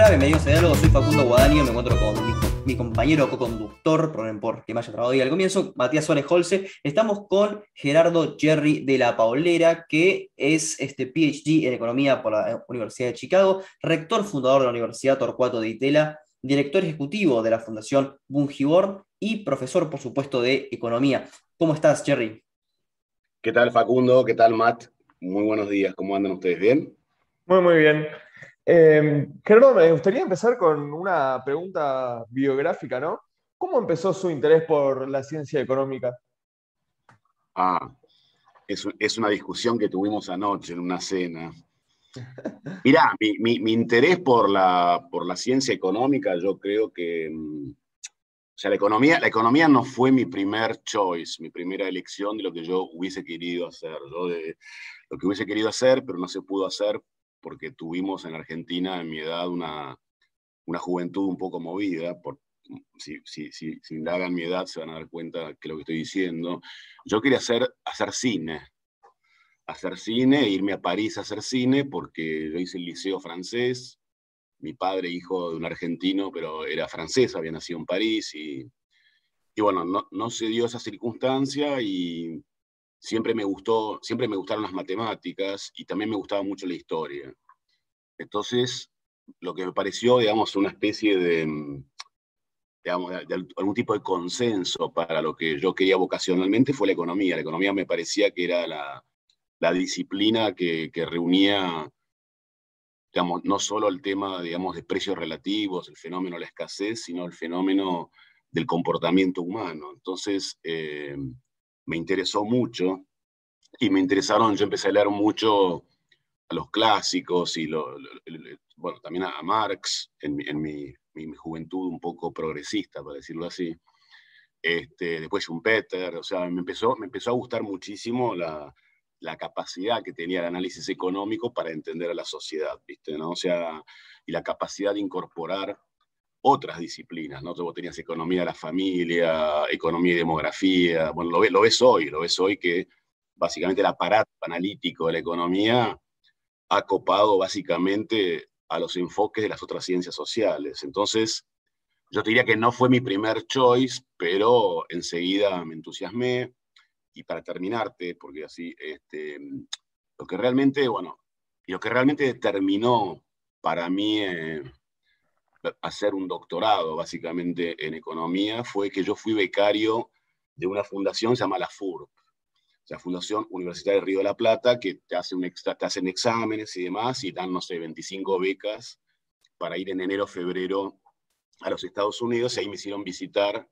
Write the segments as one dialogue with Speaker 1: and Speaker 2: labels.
Speaker 1: Hola, bienvenidos a Diálogo, soy Facundo Guadagnino, me encuentro con mi, compañero co-conductor, perdonen por que me haya trabado ahí al comienzo, Matías Suárez Holce. Estamos con Gerardo Jerry de la Paulera, que es este PhD en Economía por la Universidad de Chicago, rector fundador de la Universidad Torcuato de Itela, director ejecutivo de la Fundación Bungibor y profesor, por supuesto, de Economía. ¿Cómo estás, Jerry?
Speaker 2: ¿Qué tal, Facundo? ¿Qué tal, Matt? Muy buenos días. ¿Cómo andan ustedes? ¿Bien?
Speaker 3: Muy, muy bien. Eh, Gerardo, me gustaría empezar con una pregunta biográfica, ¿no? ¿Cómo empezó su interés por la ciencia económica?
Speaker 2: Ah, es, una discusión que tuvimos anoche en una cena. Mirá, mi, interés por la, por la ciencia económica, yo creo que, mm, o sea, la economía, la economía no fue mi primer choice, mi primera elección de lo que yo hubiese querido hacer, yo de lo que hubiese querido hacer, pero no se pudo hacer porque tuvimos en Argentina, en mi edad, una, una juventud un poco movida. Por, si, si, si, si indagan mi edad, se van a dar cuenta que lo que estoy diciendo. Yo quería hacer, hacer cine, hacer cine, irme a París a hacer cine, porque yo hice el liceo francés. Mi padre, hijo de un argentino, pero era francés, había nacido en París y, y bueno, no, no se dio esa circunstancia y siempre me gustó, siempre me gustaron las matemáticas y también me gustaba mucho la historia. Entonces, lo que me pareció, digamos, una especie de, digamos, de, algún tipo de consenso para lo que yo quería vocacionalmente fue la economía. La economía me parecía que era la, la disciplina que, que, reunía, digamos, no solo el tema, digamos, de precios relativos, el fenómeno de la escasez, sino el fenómeno del comportamiento humano. Entonces, eh, me interesó mucho y me interesaron, yo empecé a leer mucho a los clásicos y lo, bueno, también a, Marx en, mi, mi, juventud un poco progresista, para decirlo así. Este, después Schumpeter, o sea, me empezó, me empezó a gustar muchísimo la, la capacidad que tenía el análisis económico para entender a la sociedad, ¿viste? ¿no? O sea, y la capacidad de incorporar otras disciplinas, ¿no? Vos tenías economía de la familia, economía y demografía, bueno, lo, lo ves hoy, lo ves hoy que básicamente el aparato analítico de la economía ha copado básicamente a los enfoques de las otras ciencias sociales. Entonces, yo te diría que no fue mi primer choice, pero enseguida me entusiasmé. Y para terminarte, porque así, este, lo que realmente, bueno, lo que realmente determinó para mí eh, hacer un doctorado básicamente en economía fue que yo fui becario de una fundación llamada la FURP, la Fundación Universitaria de Río de la Plata, que te, hace un te hacen exámenes y demás y dan, no sé, 25 becas para ir en enero, febrero a los Estados Unidos y ahí me hicieron visitar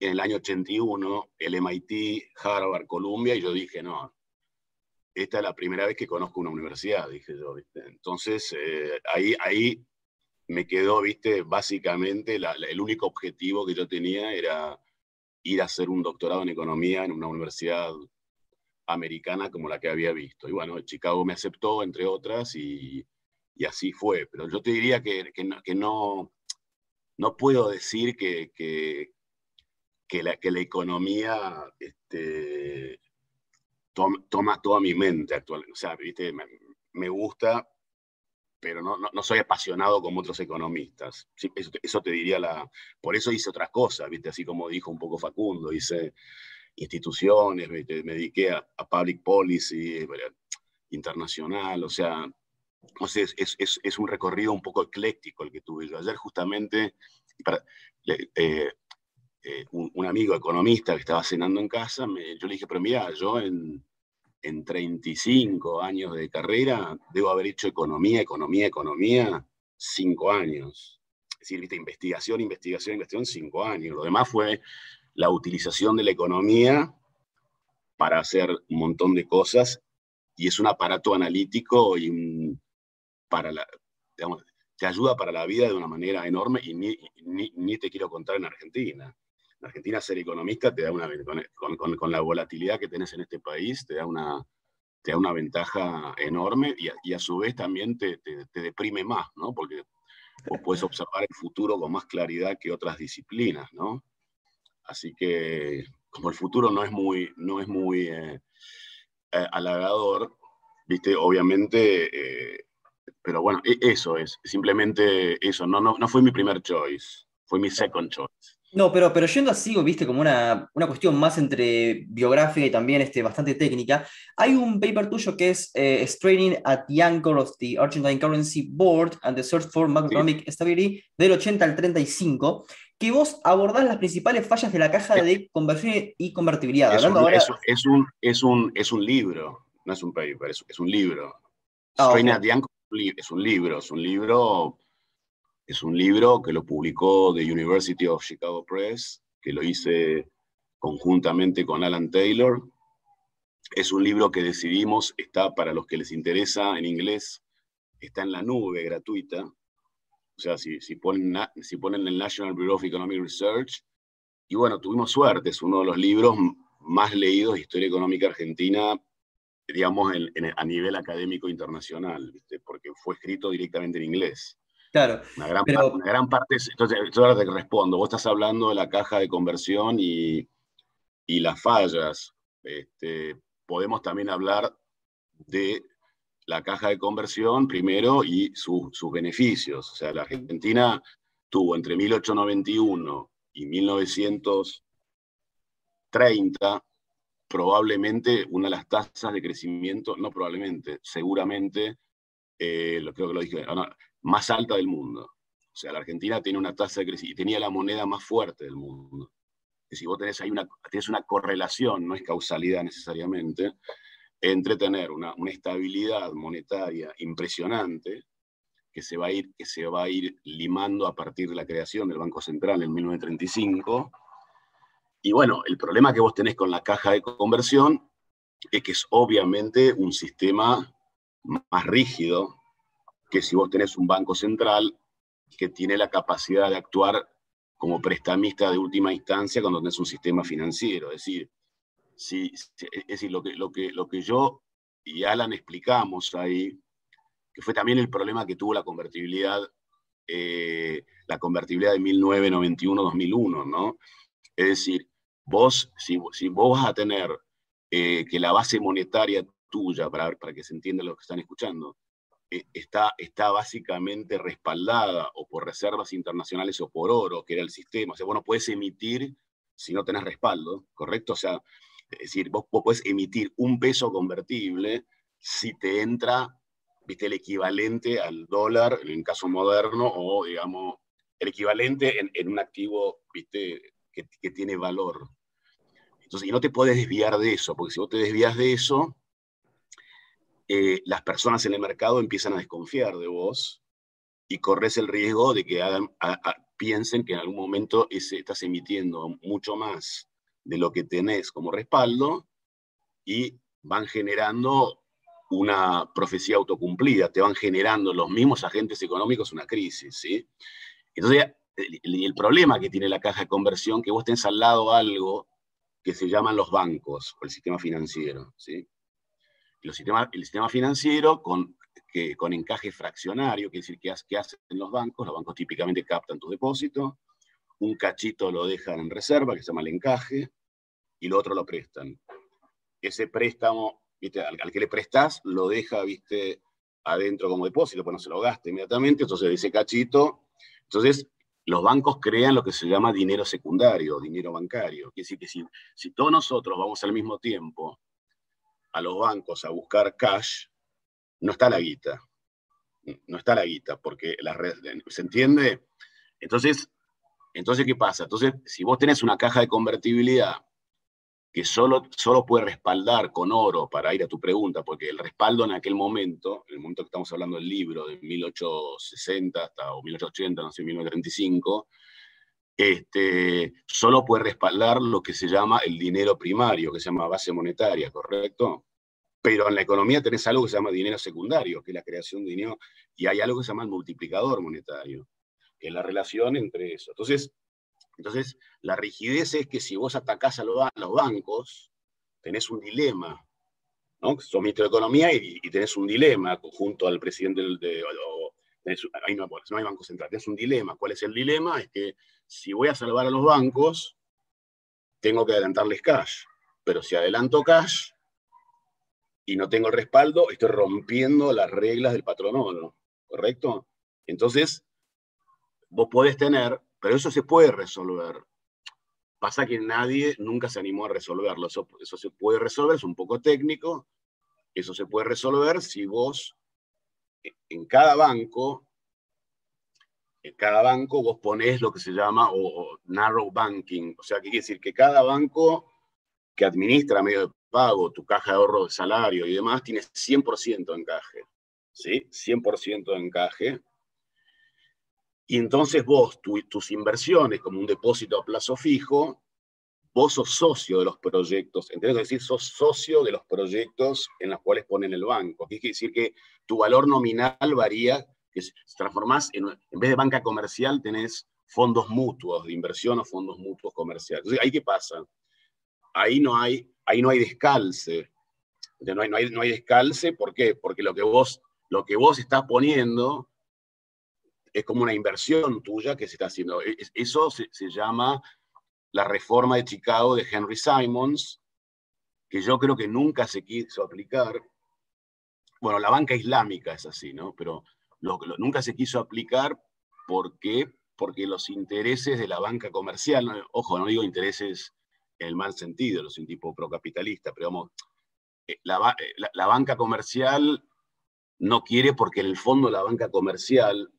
Speaker 2: en el año 81 el MIT, Harvard, Columbia y yo dije, no, esta es la primera vez que conozco una universidad, dije yo. Entonces, eh, ahí, ahí me quedó, viste, básicamente el único objetivo que yo tenía era ir a hacer un doctorado en economía en una universidad americana como la que había visto. Y bueno, Chicago me aceptó, entre otras, y, así fue. Pero yo te diría que, no, no, puedo decir que, que, la, economía este, toma, toda mi mente actualmente. O sea, ¿viste? Me, me gusta, pero no, no, soy apasionado como otros economistas. eso, te diría la... Por eso hice otras cosas, ¿viste? Así como dijo un poco Facundo, hice instituciones, me dediqué a, public policy eh, internacional, o sea, no sé, es, es, es, un recorrido un poco ecléctico el que tuve yo. Ayer justamente, para, eh, eh, un, amigo economista que estaba cenando en casa, me, yo le dije, pero mira, yo en en 35 años de carrera, debo haber hecho economía, economía, economía, cinco años. Es decir, investigación, investigación, investigación, cinco años. Lo demás fue la utilización de la economía para hacer un montón de cosas y es un aparato analítico y para te ayuda para la vida de una manera enorme y ni, ni te quiero contar en Argentina. En Argentina ser economista te da una, con, con, la volatilidad que tenés en este país, te da una, te da una ventaja enorme y a, su vez también te, te, deprime más, ¿no? Porque vos puedes observar el futuro con más claridad que otras disciplinas, ¿no? Así que como el futuro no es muy, no es muy eh, eh, halagador, ¿viste? Obviamente eh, pero bueno, e, eso es, simplemente eso, no, no, no fue mi primer choice, fue mi second choice.
Speaker 1: No, pero, pero yendo así, viste, como una, cuestión más entre biográfica y también este, bastante técnica, hay un paper tuyo que es eh, Straining at the Anchor of the Argentine Currency Board and the Search for Macroeconomic Stability del 80 al 35, que vos abordás las principales fallas de la caja de conversión y convertibilidad.
Speaker 2: Es, un, ahora... es, un, es, un, es un libro, no es un paper, es, un libro. Ah, Straining at the Anchor es un libro, es un libro es un libro que lo publicó The University of Chicago Press, que lo hice conjuntamente con Alan Taylor. Es un libro que decidimos, está para los que les interesa en inglés, está en la nube gratuita. O sea, si, si, ponen, si ponen el National Bureau of Economic Research, y bueno, tuvimos suerte, es uno de los libros más leídos de historia económica argentina, digamos, a nivel académico internacional, porque fue escrito directamente en inglés.
Speaker 1: Claro.
Speaker 2: Una gran, parte, una gran parte, entonces, yo ahora te respondo, vos estás hablando de la caja de conversión y, y las fallas. Este, podemos también hablar de la caja de conversión primero y sus beneficios. O sea, la Argentina tuvo entre 1891 y 1930 probablemente una de las tasas de crecimiento, no probablemente, seguramente, eh, creo que lo dije, más alta del mundo. O sea, la Argentina tiene una tasa de crecimiento, tenía la moneda más fuerte del mundo. Y si vos tenés ahí una, tenés una correlación, no es causalidad necesariamente, entre tener una, una, estabilidad monetaria impresionante, que se, va a ir, que se va a ir limando a partir de la creación del Banco Central en 1935. Y bueno, el problema que vos tenés con la caja de conversión es que es obviamente un sistema más rígido que si vos tenés un banco central que tiene la capacidad de actuar como prestamista de última instancia cuando tenés un sistema financiero. Es decir, si, es decir lo, que, lo, que, lo que yo y Alan explicamos ahí, que fue también el problema que tuvo la convertibilidad, eh, la convertibilidad de 1991-2001, ¿no? Es decir, vos, si, si vos vas a tener eh, que la base monetaria tuya, para, para que se entienda lo que están escuchando, está, está básicamente respaldada o por reservas internacionales o por oro, que era el sistema. O sea, vos no puedes emitir si no tenés respaldo, ¿correcto? O sea, es decir, vos, puedes emitir un peso convertible si te entra, viste, el equivalente al dólar, en caso moderno, o digamos, el equivalente en, un activo, viste, que, que tiene valor. Entonces, y no te puedes desviar de eso, porque si vos te desvías de eso, eh, las personas en el mercado empiezan a desconfiar de vos y corres el riesgo de que piensen que en algún momento estás emitiendo mucho más de lo que tenés como respaldo y van generando una profecía autocumplida, te van generando los mismos agentes económicos una crisis, ¿sí? Entonces, el, el problema que tiene la caja de conversión, que vos tenés al lado algo que se llaman los bancos o el sistema financiero, ¿sí? El sistema financiero con, que, con encaje fraccionario, que es decir, ¿qué, hacen los bancos? Los bancos típicamente captan tu depósito, un cachito lo dejan en reserva, que se llama el encaje, y lo otro lo prestan. Ese préstamo, Al, que le prestás, lo deja ¿viste? adentro como depósito, pues no se lo gasta inmediatamente, entonces ese cachito, entonces los bancos crean lo que se llama dinero secundario, dinero bancario. Quiere decir que si, si todos nosotros vamos al mismo tiempo a los bancos a buscar cash, no está la guita. No está la guita, porque la red, ¿se entiende? Entonces, entonces, ¿qué pasa? Entonces, si vos tenés una caja de convertibilidad que solo, solo puede respaldar con oro, para ir a tu pregunta, porque el respaldo en aquel momento, en el momento que estamos hablando del libro, de 1860 hasta, o 1880, no sé, 1935, este, solo puede respaldar lo que se llama el dinero primario, que se llama base monetaria, ¿correcto? Pero en la economía tenés algo que se llama dinero secundario, que es la creación de dinero, y hay algo que se llama el multiplicador monetario, que es la relación entre eso. Entonces, entonces la rigidez es que si vos atacás a los, bancos, tenés un dilema, ¿no? Sos ministro de Economía y, tenés un dilema junto al presidente del... De, ahí no, no hay banco central, tenés un dilema. ¿Cuál es el dilema? Es que si voy a salvar a los bancos, tengo que adelantarles cash. Pero si adelanto cash, y no tengo el respaldo, estoy rompiendo las reglas del patrono, ¿correcto? Entonces, vos podés tener, pero eso se puede resolver. Pasa que nadie nunca se animó a resolverlo. Eso, eso se puede resolver, es un poco técnico. Eso se puede resolver si vos en cada banco, cada banco vos ponés lo que se llama o, narrow banking. O sea, que quiere decir que cada banco que administra medio de pago, tu caja de ahorro de salario y demás, tiene 100% de encaje. ¿Sí? 100% de encaje. Y entonces vos, tus inversiones como un depósito a plazo fijo, vos sos socio de los proyectos, ¿entendés? Es decir, sos socio de los proyectos en los cuales ponen el banco. Quiere decir que tu valor nominal varía, que se transformás en, en vez de banca comercial, tenés fondos mutuos de inversión o fondos mutuos comerciales. Entonces, ¿ahí qué pasa? Ahí no hay, ahí no hay descalce. No hay, no, hay, no hay descalce, ¿por qué? Porque lo que vos, lo que vos estás poniendo es como una inversión tuya que se está haciendo. E, eso se, llama la reforma de Chicago de Henry Simons, que yo creo que nunca se quiso aplicar. Bueno, la banca islámica es así, ¿no? Pero lo, nunca se quiso aplicar porque, porque los intereses de la banca comercial, ojo, no digo intereses en el mal sentido, no soy un tipo procapitalista, pero vamos, eh, la, eh, la, la banca comercial no quiere porque en el fondo la banca comercial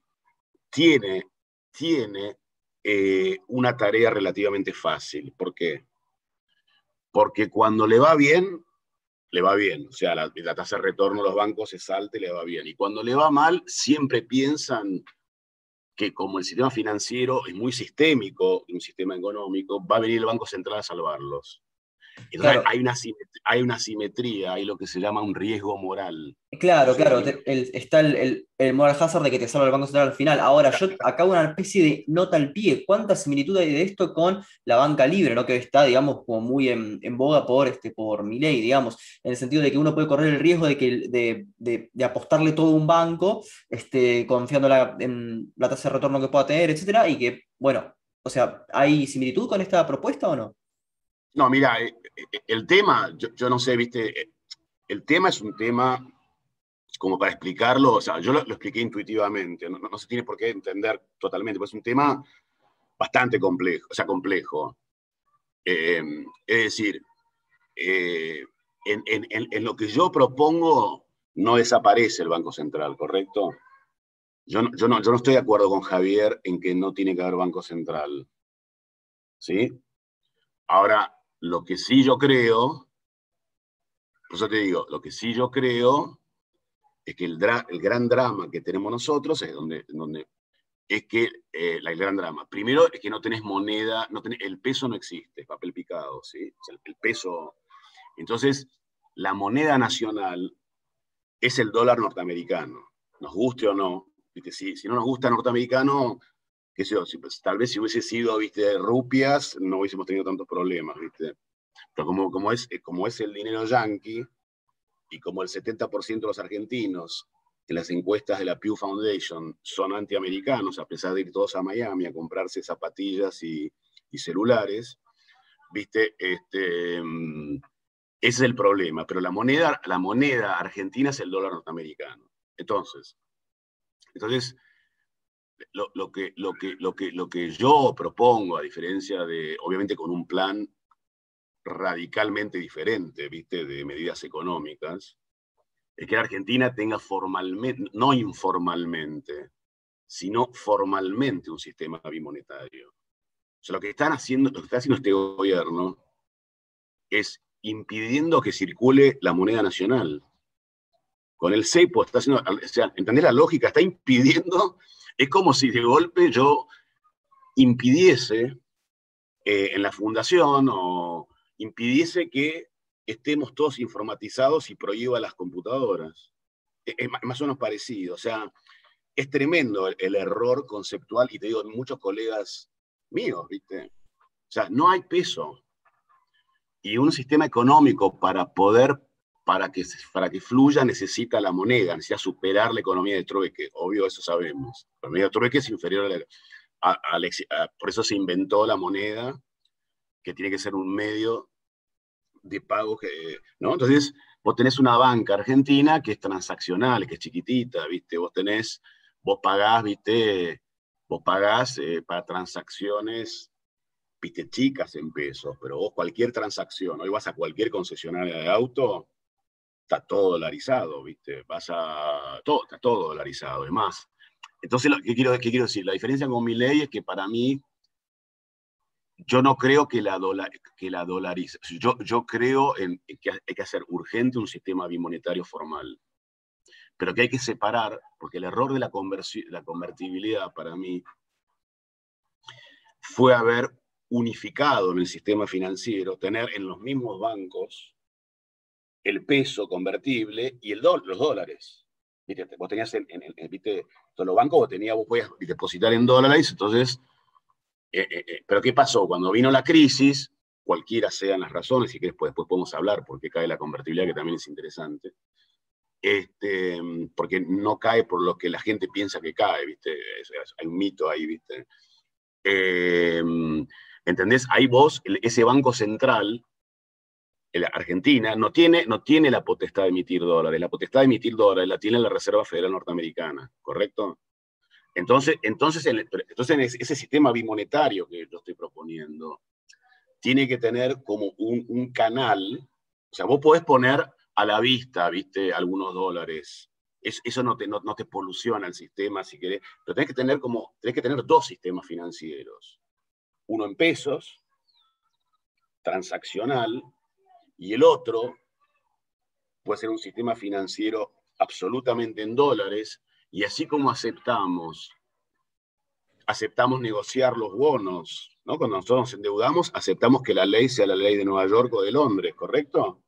Speaker 2: tiene, tiene eh, una tarea relativamente fácil. ¿Por qué? Porque cuando le va bien, le va bien. O sea, la, tasa de retorno de los bancos se salta y le va bien. Y cuando le va mal, siempre piensan que como el sistema financiero es muy sistémico, un sistema económico, va a venir el Banco Central a salvarlos hay, una, hay una simetría, hay lo que se llama un riesgo moral.
Speaker 1: Claro, claro, está el, el, moral hazard de que te salva el Banco Central al final. Ahora, yo acabo una especie de nota al pie. ¿Cuánta similitud hay de esto con la banca libre, ¿no? que está, digamos, como muy en, boga por, este, por mi ley, digamos, en el sentido de que uno puede correr el riesgo de, que, de, de, apostarle todo un banco, este, confiando en la tasa de retorno que pueda tener, etcétera, y que, bueno, o sea, ¿hay similitud con esta propuesta o no?
Speaker 2: No, mira, eh, eh, el tema, yo, no sé, viste, eh, el tema es un tema como para explicarlo, o sea, yo lo, expliqué intuitivamente, no, se tiene por qué entender totalmente, pues es un tema bastante complejo, o sea, complejo. es decir, en, lo que yo propongo no desaparece el Banco Central, ¿correcto? Yo, yo, no, yo no estoy de acuerdo con Javier en que no tiene que haber Banco Central. ¿Sí? Ahora, lo que sí yo creo, por eso te digo, lo que sí yo creo es que el, el gran drama que tenemos nosotros es donde, donde es que eh, gran drama. Primero es que no tenés moneda, no tenés, el peso no existe, papel picado, ¿sí? el peso. Entonces, la moneda nacional es el dólar norteamericano, nos guste o no. Si, si no nos gusta norteamericano, pues, tal vez si hubiese sido, viste, rupias, no hubiésemos tenido tantos problemas, viste. Pero como, como, es, eh, como es el dinero yanqui, y como el 70% de los argentinos en las encuestas de la Pew Foundation son antiamericanos, a pesar de ir todos a Miami a comprarse zapatillas y, celulares, viste, este, mm, ese es el problema. Pero la moneda, la moneda argentina es el dólar norteamericano. Entonces, entonces lo, que, lo, que, lo, que, lo que yo propongo, a diferencia de, obviamente con un plan radicalmente diferente, ¿viste? De medidas económicas, es que Argentina tenga formalmente, no informalmente, sino formalmente un sistema bimonetario. O sea, lo que están haciendo, lo que está haciendo este gobierno es impidiendo que circule la moneda nacional. Con el CEPO está haciendo, o sea, ¿entendés la lógica? Está impidiendo es como si de golpe yo impidiese eh, en la fundación o impidiese que estemos todos informatizados y prohíba las computadoras. E, es, más o menos parecido. O sea, es tremendo el, error conceptual, y te digo, muchos colegas míos, ¿viste? O sea, no hay peso. Y un sistema económico para poder para que, para que fluya necesita la moneda, necesita superar la economía de trueque. Obvio, eso sabemos. La economía de trueque es inferior a, la, Por eso se inventó la moneda, que tiene que ser un medio de pago. Que, ¿no? Entonces, vos tenés una banca argentina que es transaccional, que es chiquitita, ¿viste? Vos tenés, vos pagás, ¿viste? Vos pagás eh, para transacciones, ¿viste? Chicas en pesos, pero vos cualquier transacción, hoy vas a cualquier concesionaria de auto, está todo dolarizado, ¿viste? Vas todo, está todo dolarizado, es más. Entonces, ¿qué quiero, qué quiero decir? La diferencia con mi ley es que para mí yo no creo que la, que la dolariza. Yo, yo creo en que hay que hacer urgente un sistema bimonetario formal, pero que hay que separar, porque el error de la, la convertibilidad para mí fue haber unificado en el sistema financiero, tener en los mismos bancos el peso convertible y el los dólares. ¿Viste? Vos tenías en, los bancos, vos, tenías, vos podías depositar en dólares, entonces eh, eh, eh, pero ¿qué pasó? Cuando vino la crisis, cualquiera sean las razones, y que después, después podemos hablar por qué cae la convertibilidad, que también es interesante, este, porque no cae por lo que la gente piensa que cae, ¿viste? hay un mito ahí, ¿viste? ¿Entendés? Ahí vos, ese banco central, Argentina, no tiene, no tiene la potestad de emitir dólares. La potestad de emitir dólares la tiene la Reserva Federal Norteamericana, ¿correcto? Entonces, entonces, entonces ese sistema bimonetario que yo estoy proponiendo tiene que tener como un, canal, o sea, vos podés poner a la vista, viste, algunos dólares. eso no te, no, te poluciona el sistema, si querés, pero tenés que tener como, tenés que tener dos sistemas financieros. Uno en pesos, transaccional, y el otro puede ser un sistema financiero absolutamente en dólares, y así como aceptamos, aceptamos negociar los bonos, ¿no? Cuando nosotros nos endeudamos, aceptamos que la ley sea la ley de Nueva York o de Londres, ¿correcto?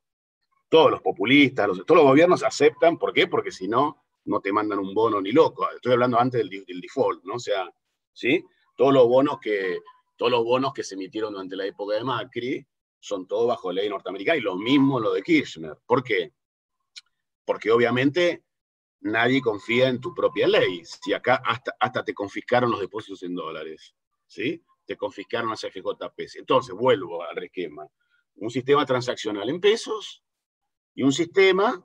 Speaker 2: Todos los populistas, todos los gobiernos aceptan, ¿por qué? Porque si no, no te mandan un bono ni loco. Estoy hablando antes del, default, ¿no? O sea, ¿sí? Todos los bonos que, todos los bonos que se emitieron durante la época de Macri son todos bajo ley norteamericana y lo mismo lo de Kirchner. ¿Por qué? Porque obviamente nadie confía en tu propia ley. Si acá hasta, hasta te confiscaron los depósitos en dólares, ¿sí? Te confiscaron las FJPs. Entonces, vuelvo al esquema. Un sistema transaccional en pesos y un sistema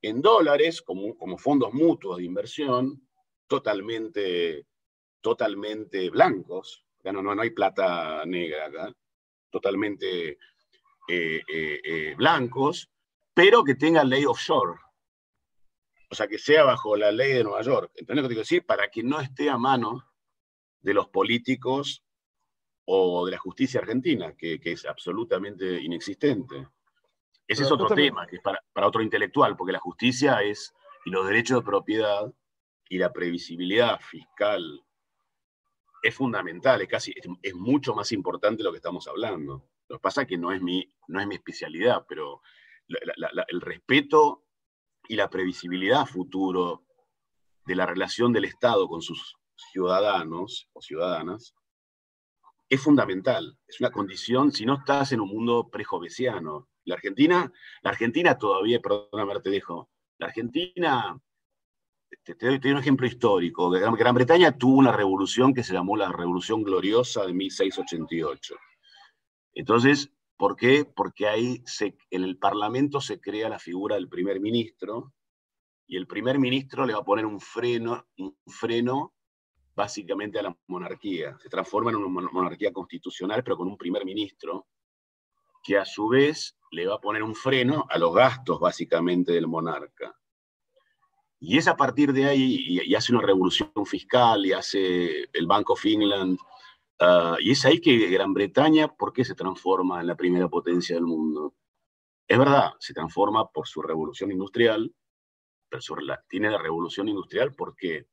Speaker 2: en dólares como, como fondos mutuos de inversión totalmente, totalmente blancos. no, no, no hay plata negra acá. Totalmente eh, eh, eh, blancos, pero que tengan ley offshore o sea, que sea bajo la ley de Nueva York. ¿Entendés lo que quiero decir? Para que no esté a mano de los políticos o de la justicia argentina, que, es absolutamente inexistente. Ese es otro tema, que es para, otro intelectual, porque la justicia es, y los derechos de propiedad y la previsibilidad fiscal es fundamental, es, casi, es, mucho más importante lo que estamos hablando. Lo que pasa es que no es mi, no es mi especialidad, pero el respeto y la previsibilidad futuro de la relación del Estado con sus ciudadanos o ciudadanas es fundamental, es una condición si no estás en un mundo prejovesiano. La Argentina, la Argentina todavía, perdóname, te dejo, la Argentina, te, doy, un ejemplo histórico, Gran, Gran Bretaña tuvo una revolución que se llamó la Revolución Gloriosa de 1688. Entonces, ¿Por qué? Porque ahí en el Parlamento se crea la figura del primer ministro y el primer ministro le va a poner un freno, un freno básicamente a la monarquía. Se transforma en una monarquía constitucional, pero con un primer ministro que a su vez le va a poner un freno a los gastos básicamente del monarca. Y es a partir de ahí, y, hace una revolución fiscal, y hace el Bank of England, Ah, y es ahí que Gran Bretaña, ¿por qué se transforma en la primera potencia del mundo? Es verdad, se transforma por su revolución industrial, pero tiene la revolución industrial porque,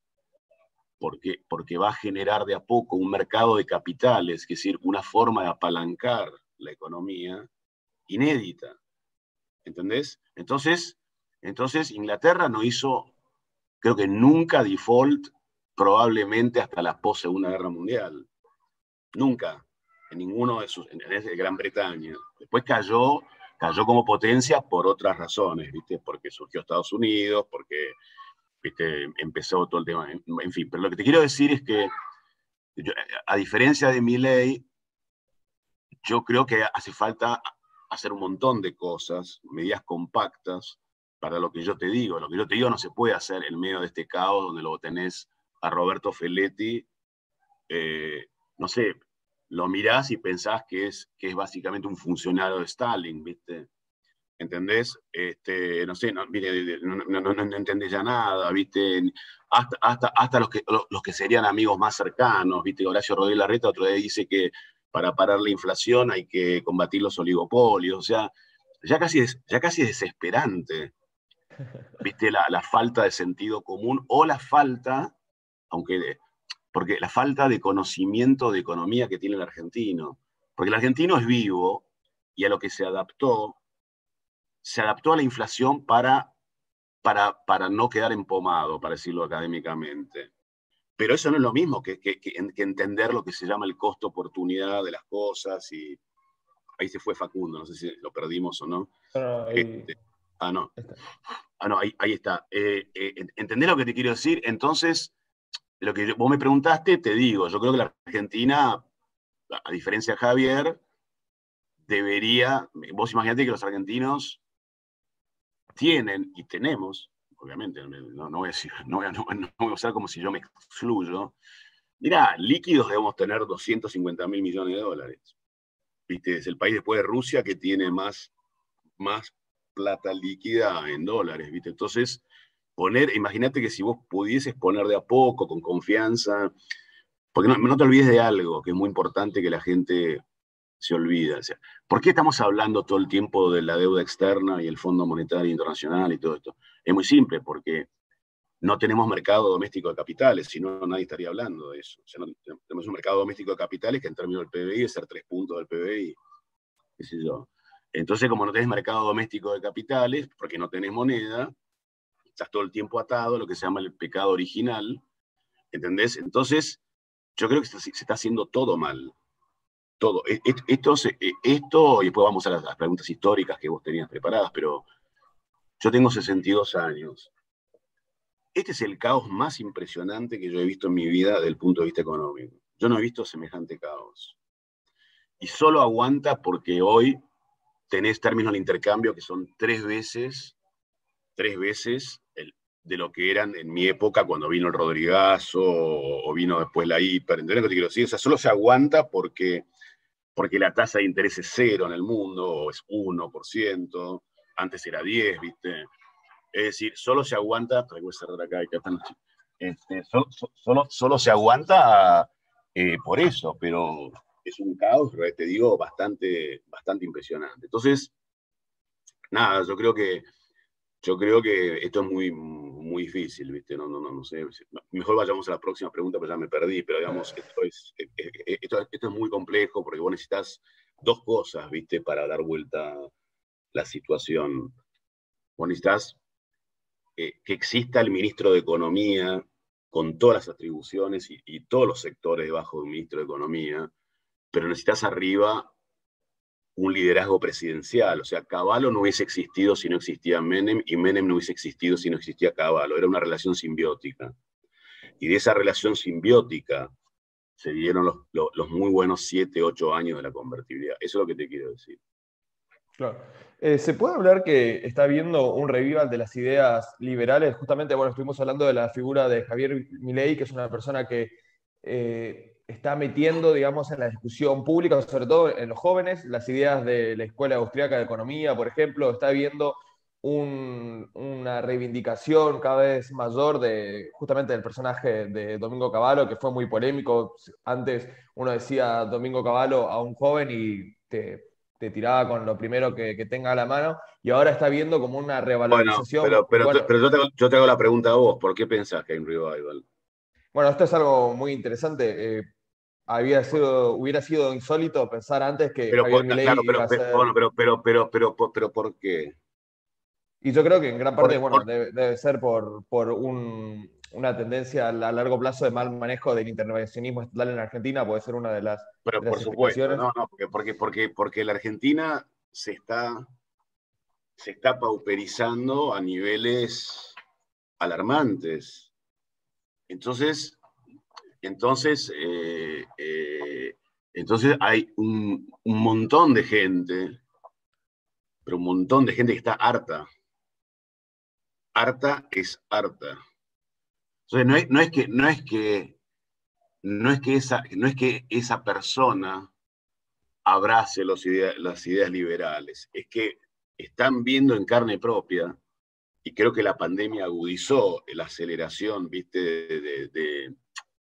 Speaker 2: porque, porque va a generar de a poco un mercado de capitales, es decir, una forma de apalancar la economía inédita. ¿Entendés? Entonces, entonces Inglaterra no hizo, creo que nunca default, probablemente hasta la post-Segunda Guerra Mundial. Nunca, en ninguno de sus, en, Gran Bretaña. Después cayó, cayó como potencia por otras razones, ¿viste? Porque surgió Estados Unidos, porque, ¿viste? Empezó todo el tema, en, fin. Pero lo que te quiero decir es que, a diferencia de mi ley, yo creo que hace falta hacer un montón de cosas, medidas compactas, para lo que yo te digo. Lo que yo te digo no se puede hacer en medio de este caos donde lo tenés a Roberto Felletti, eh, no sé, lo mirás y pensás que es, que es básicamente un funcionario de Stalin, ¿viste? ¿Entendés? Este, no sé, no, no, entendés ya nada, ¿viste? Hasta, hasta, hasta los, que, los, que serían amigos más cercanos, ¿viste? Horacio Rodríguez Larreta otro día dice que para parar la inflación hay que combatir los oligopolios, o sea, ya casi es, ya casi desesperante, ¿viste? La, la falta de sentido común o la falta, aunque porque la falta de conocimiento de economía que tiene el argentino. Porque el argentino es vivo y a lo que se adaptó, se adaptó a la inflación para, para, para no quedar empomado, para decirlo académicamente. Pero eso no es lo mismo que, que, entender lo que se llama el costo-oportunidad de las cosas. Y ahí se fue Facundo, no sé si lo perdimos o no. Este, ah, no. Ah, no, ahí, ahí está. Eh, eh, ¿Entendés lo que te quiero decir? Entonces, lo que vos me preguntaste, te digo, yo creo que la Argentina, a diferencia de Javier, debería, vos imaginate que los argentinos tienen y tenemos, obviamente, no, voy a decir, no voy a, usar como si yo me excluyo, mirá, líquidos debemos tener 250 mil millones de dólares. ¿Viste? Es el país después de Rusia que tiene más, más plata líquida en dólares, ¿viste? Entonces, poner, imagínate que si vos pudieses poner de a poco, con confianza, porque no, te olvides de algo que es muy importante que la gente se olvida. O sea, ¿Por qué estamos hablando todo el tiempo de la deuda externa y el Fondo Monetario Internacional y todo esto? Es muy simple, porque no tenemos mercado doméstico de capitales, si no nadie estaría hablando de eso. O sea, tenemos un mercado doméstico de capitales que en términos del PBI es ser tres puntos del PBI, qué sé yo. Entonces, como no tenés mercado doméstico de capitales, porque no tenés moneda, estás todo el tiempo atado, lo que se llama el pecado original, ¿entendés? Entonces, yo creo que se, está haciendo todo mal. Todo. E, e, esto, e, esto, y después vamos a las, preguntas históricas que vos tenías preparadas, pero yo tengo 62 años. Este es el caos más impresionante que yo he visto en mi vida desde el punto de vista económico. Yo no he visto semejante caos. Y solo aguanta porque hoy tenés términos de intercambio que son tres veces, tres veces de lo que eran en mi época cuando vino el Rodrigazo o, vino después la hiper. ¿Entendés lo que te quiero decir? O sea, solo se aguanta porque, porque la tasa de interés es cero en el mundo, es 1%, antes era 10, ¿viste? Es decir, solo se aguanta, este, solo, solo, solo, se aguanta eh, por eso, pero es un caos, te digo, bastante, bastante impresionante. Entonces, nada, yo creo que yo creo que esto es muy, muy difícil, ¿viste? No, no, no, no sé. Mejor vayamos a la próxima pregunta, porque ya me perdí, pero digamos, esto es, eh, eh, eh, esto, esto es muy complejo porque vos necesitas dos cosas, ¿viste? Para dar vuelta la situación. Vos necesitas que exista el ministro de Economía con todas las atribuciones y, y todos los sectores debajo del ministro de Economía, pero necesitas arriba un liderazgo presidencial. O sea, Caballo no hubiese existido si no existía Menem y Menem no hubiese existido si no existía Caballo. Era una relación simbiótica. Y de esa relación simbiótica se dieron los, muy buenos siete, ocho años de la convertibilidad. Eso es lo que te quiero decir.
Speaker 3: Claro. Eh, ¿Se puede hablar que está habiendo un revival de las ideas liberales? Justamente, bueno, estuvimos hablando de la figura de Javier Milei, que es una persona que eh, está metiendo, digamos, en la discusión pública, sobre todo en los jóvenes, las ideas de la Escuela Austriaca de Economía, por ejemplo, está viendo una reivindicación cada vez mayor de justamente del personaje de Domingo Cavallo, que fue muy polémico. Antes uno decía Domingo Cavallo a un joven y te, tiraba con lo primero que, tenga a la mano, y ahora está viendo como una revalorización.
Speaker 2: pero, pero, yo, te, yo, te, hago la pregunta a vos, ¿por qué pensás que hay un revival?
Speaker 3: Bueno, esto es algo muy interesante. Eh, había sido, hubiera sido insólito pensar antes que
Speaker 2: pero, Javier Milei pero, pero, pero, pero, pero, pero, ¿por qué?
Speaker 3: Y yo creo que en gran parte, bueno, debe, ser por, por una tendencia a largo plazo de mal manejo del intervencionismo estatal en Argentina, puede ser una de las.
Speaker 2: Pero por supuesto, no, no, porque, porque, porque, la Argentina se está, se está pauperizando a niveles alarmantes. Entonces, entonces, eh, eh, entonces hay un, montón de gente pero un montón de gente que está harta. Harta es harta. Entonces, no es, que, no es que, no es que esa, no es que esa persona abrace las ideas liberales, es que están viendo en carne propia, y creo que la pandemia agudizó la aceleración, viste, de, de,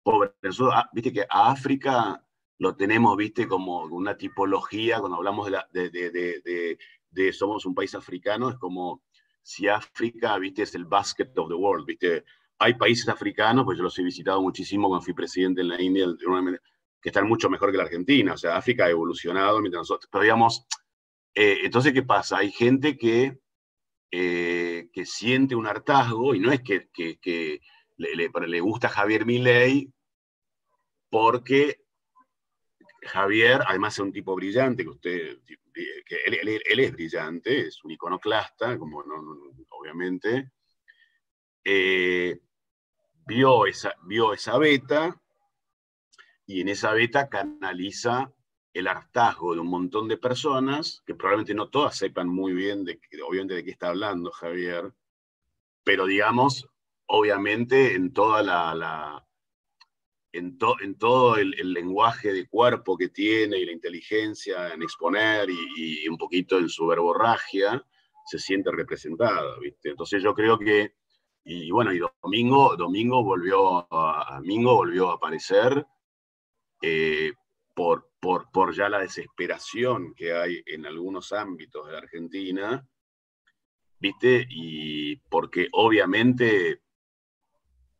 Speaker 2: pobre. Ah, viste que a África lo tenemos, viste, como una tipología, cuando hablamos de, de, de, somos un país africano, es como si África, viste, es el basket of the world, viste. Hay países africanos, pues yo los he visitado muchísimo cuando fui presidente en la India, que están mucho mejor que la Argentina. O sea, África ha evolucionado mientras nosotros. Pero digamos, eh, entonces, ¿qué pasa? Hay gente que, eh, que siente un hartazgo y no es que, que, le, le, gusta Javier Milei porque Javier, además es un tipo brillante, que usted, que él, es brillante, es un iconoclasta, como no, obviamente, eh, vio, esa, vio esa beta y en esa beta canaliza el hartazgo de un montón de personas, que probablemente no todas sepan muy bien, de, obviamente, de qué está hablando Javier, pero digamos, obviamente en toda la, en, todo el, lenguaje de cuerpo que tiene y la inteligencia en exponer y, un poquito en su verborragia, se siente representada, ¿viste? Entonces yo creo que, y, bueno, y Domingo, Domingo, volvió, a, volvió a aparecer eh, por, por, por ya la desesperación que hay en algunos ámbitos de la Argentina, ¿viste? Y porque obviamente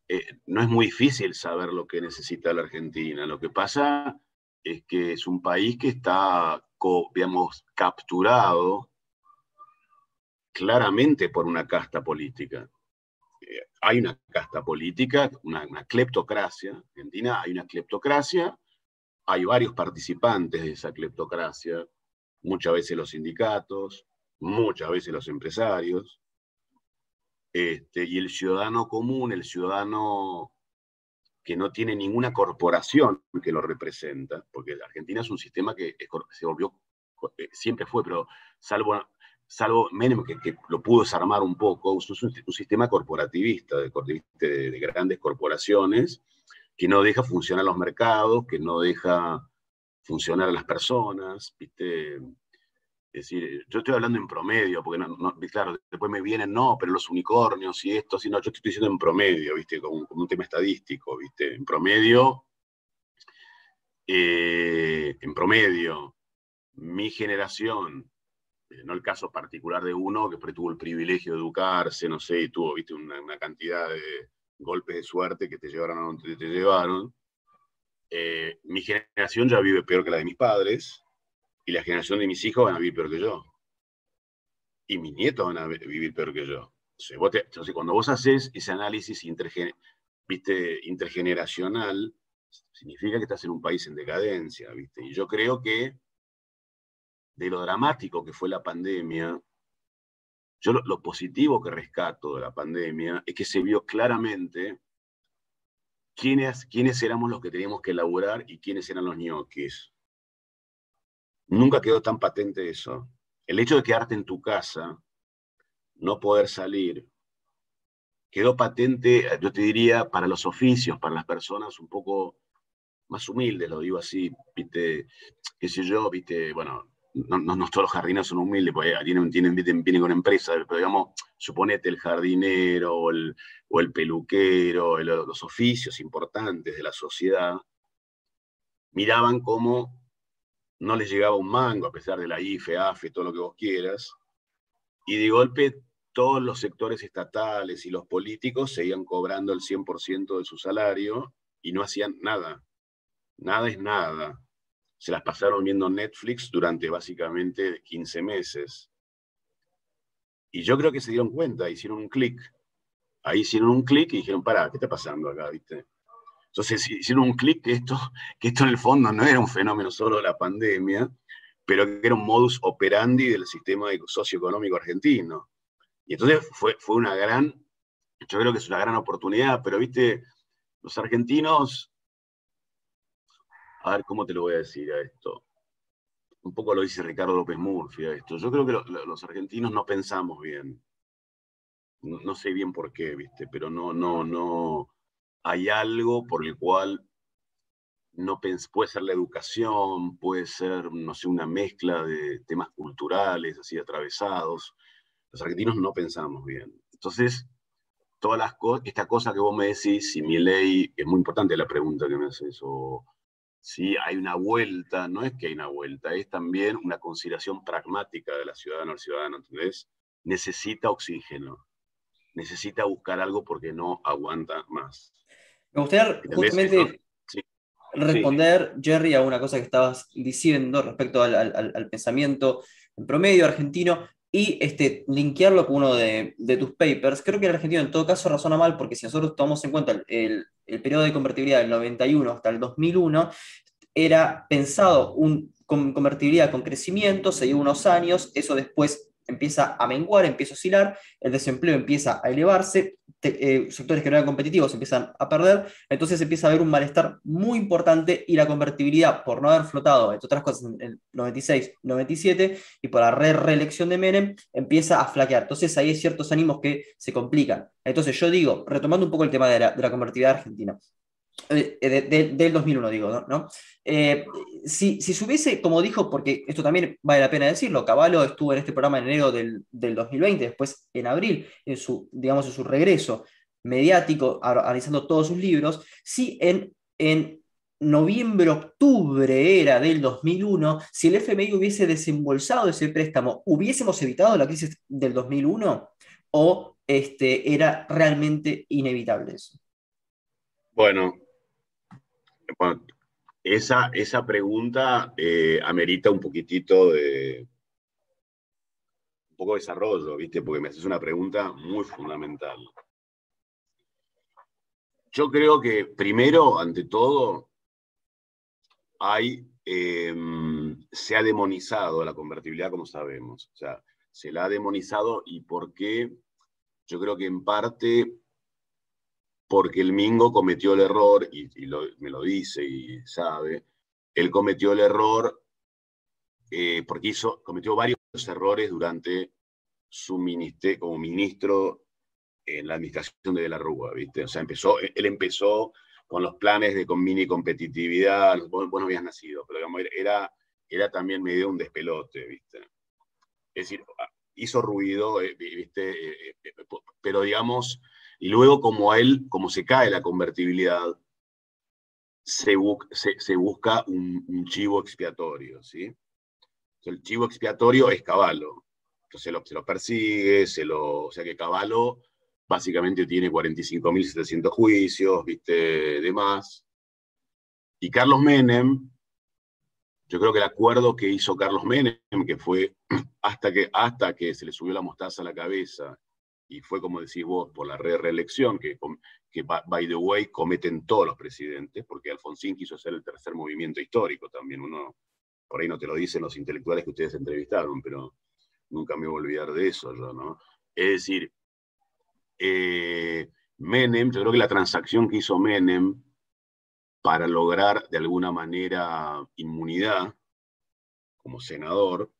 Speaker 2: eh, no es muy difícil saber lo que necesita la Argentina. Lo que pasa es que es un país que está, digamos, capturado claramente por una casta política. Eh, hay una casta política, una, una cleptocracia. En Argentina hay una cleptocracia hay varios participantes de esa cleptocracia, muchas veces los sindicatos, muchas veces los empresarios, este, y el ciudadano común, el ciudadano que no tiene ninguna corporación que lo representa, porque Argentina es un sistema que se volvió, eh, siempre fue, pero salvo, salvo Menem, que, lo pudo desarmar un poco, es un, sistema corporativista, de grandes corporaciones, que no deja funcionar los mercados, que no deja funcionar a las personas, ¿viste? Es decir, yo estoy hablando en promedio, porque no, claro, después me vienen, no, pero los unicornios y esto, sino yo estoy diciendo en promedio, ¿viste? Como, un tema estadístico, ¿viste? En promedio, eh, en promedio, mi generación, eh, no el caso particular de uno que tuvo el privilegio de educarse, no sé, y tuvo, ¿viste? una cantidad de, golpes de suerte que te llevaron a donde te llevaron. Eh, mi generación ya vive peor que la de mis padres y la generación de mis hijos van a vivir peor que yo. Y mis nietos van a vivir peor que yo. Entonces, cuando vos haces ese análisis ¿viste? intergeneracional, significa que estás en un país en decadencia. ¿viste? Y yo creo que de lo dramático que fue la pandemia, yo lo, positivo que rescato de la pandemia es que se vio claramente quiénes, quiénes éramos los que teníamos que elaborar y quiénes eran los ñoquis. Nunca quedó tan patente eso. El hecho de quedarte en tu casa, no poder salir, quedó patente, yo te diría, para los oficios, para las personas un poco más humildes, lo digo así, viste, qué sé yo, viste, bueno, no, todos los jardineros son humildes, porque tienen, tienen, vienen con empresas, pero digamos, suponete el jardinero o el, o el peluquero, los oficios importantes de la sociedad, miraban cómo no les llegaba un mango, a pesar de la IFE, AFE, todo lo que vos quieras, y de golpe todos los sectores estatales y los políticos seguían cobrando el 100% de su salario y no hacían nada. Nada es nada se las pasaron viendo Netflix durante básicamente 15 meses. Y yo creo que se dieron cuenta, hicieron un clic. Ahí hicieron un clic y dijeron, para, ¿qué está pasando acá? ¿Viste? Entonces hicieron un clic que esto, que esto en el fondo no era un fenómeno solo de la pandemia, pero que era un modus operandi del sistema socioeconómico argentino. Y entonces fue, fue una gran, yo creo que es una gran oportunidad, pero viste, los argentinos a ver, ¿cómo te lo voy a decir a esto? un poco lo dice Ricardo López Murphy esto. Yo creo que los argentinos no pensamos bien. No, sé bien por qué, ¿viste? Pero no, no, no. Hay algo por el cual no puede ser la educación, puede ser, no sé, una mezcla de temas culturales así atravesados. Los argentinos no pensamos bien. Entonces, todas las esta cosa que vos me decís, si mi ley, es muy importante la pregunta que me haces, si hay una vuelta, no es que hay una vuelta, es también una consideración pragmática de la ciudadana o el ciudadano, ¿entendés? Necesita oxígeno, necesita buscar algo porque no aguanta más.
Speaker 1: Me gustaría justamente responder, Jerry, a una cosa que estabas diciendo respecto al, pensamiento en promedio argentino y este, linkearlo con uno de, tus papers. Creo que el argentino en todo caso razona mal porque si nosotros tomamos en cuenta el, el periodo de convertibilidad del 91 hasta el 2001, era pensado un convertibilidad con crecimiento, se dio unos años, eso después empieza a menguar, empieza a oscilar, el desempleo empieza a elevarse, eh, sectores que no eran competitivos empiezan a perder, entonces empieza a haber un malestar muy importante y la convertibilidad, por no haber flotado, entre otras cosas, en el 96, 97, y por la re reelección de Menem, empieza a flaquear. Entonces ahí hay ciertos ánimos que se complican. Entonces yo digo, retomando un poco el tema de la convertibilidad argentina, eh, del 2001, digo, ¿no? Eh, si, si, se hubiese, como dijo, porque esto también vale la pena decirlo, Caballo estuvo en este programa en enero del, 2020, después en abril, en su, digamos, en su regreso mediático, analizando todos sus libros, si en, en noviembre, octubre era del 2001, si el FMI hubiese desembolsado ese préstamo, ¿hubiésemos evitado la crisis del 2001? ¿O este, era realmente inevitable eso?
Speaker 2: Bueno, esa, esa pregunta eh, amerita un poquitito de un poco de desarrollo, ¿viste? Porque me haces una pregunta muy fundamental. Yo creo que primero, ante todo, hay, em, se ha demonizado la convertibilidad, como sabemos. O sea, se la ha demonizado y por qué, yo creo que en parte porque el Mingo cometió el error, y, me lo dice y sabe, él cometió el error eh, porque hizo, cometió varios errores durante su ministerio, como ministro en la administración de, la Rúa, ¿viste? O sea, empezó, él empezó con los planes de con mini competitividad, vos, no habías nacido, pero digamos, era, era también medio un despelote, ¿viste? Es decir, hizo ruido, eh, ¿viste? Eh, pero digamos, y luego, como él, como se cae la convertibilidad, se, busca un, chivo expiatorio, ¿sí? el chivo expiatorio es Caballo. Entonces se lo persigue, se lo, o sea que Caballo básicamente tiene 45.700 juicios, viste, demás. Y Carlos Menem, yo creo que el acuerdo que hizo Carlos Menem, que fue hasta que, hasta que se le subió la mostaza a la cabeza y fue como decís vos, por la reelección, que, que by the way cometen todos los presidentes, porque Alfonsín quiso hacer el tercer movimiento histórico también, uno, por ahí no te lo dicen los intelectuales que ustedes entrevistaron, pero nunca me voy a olvidar de eso yo, ¿no? Es decir, eh, Menem, yo creo que la transacción que hizo Menem para lograr de alguna manera inmunidad como senador,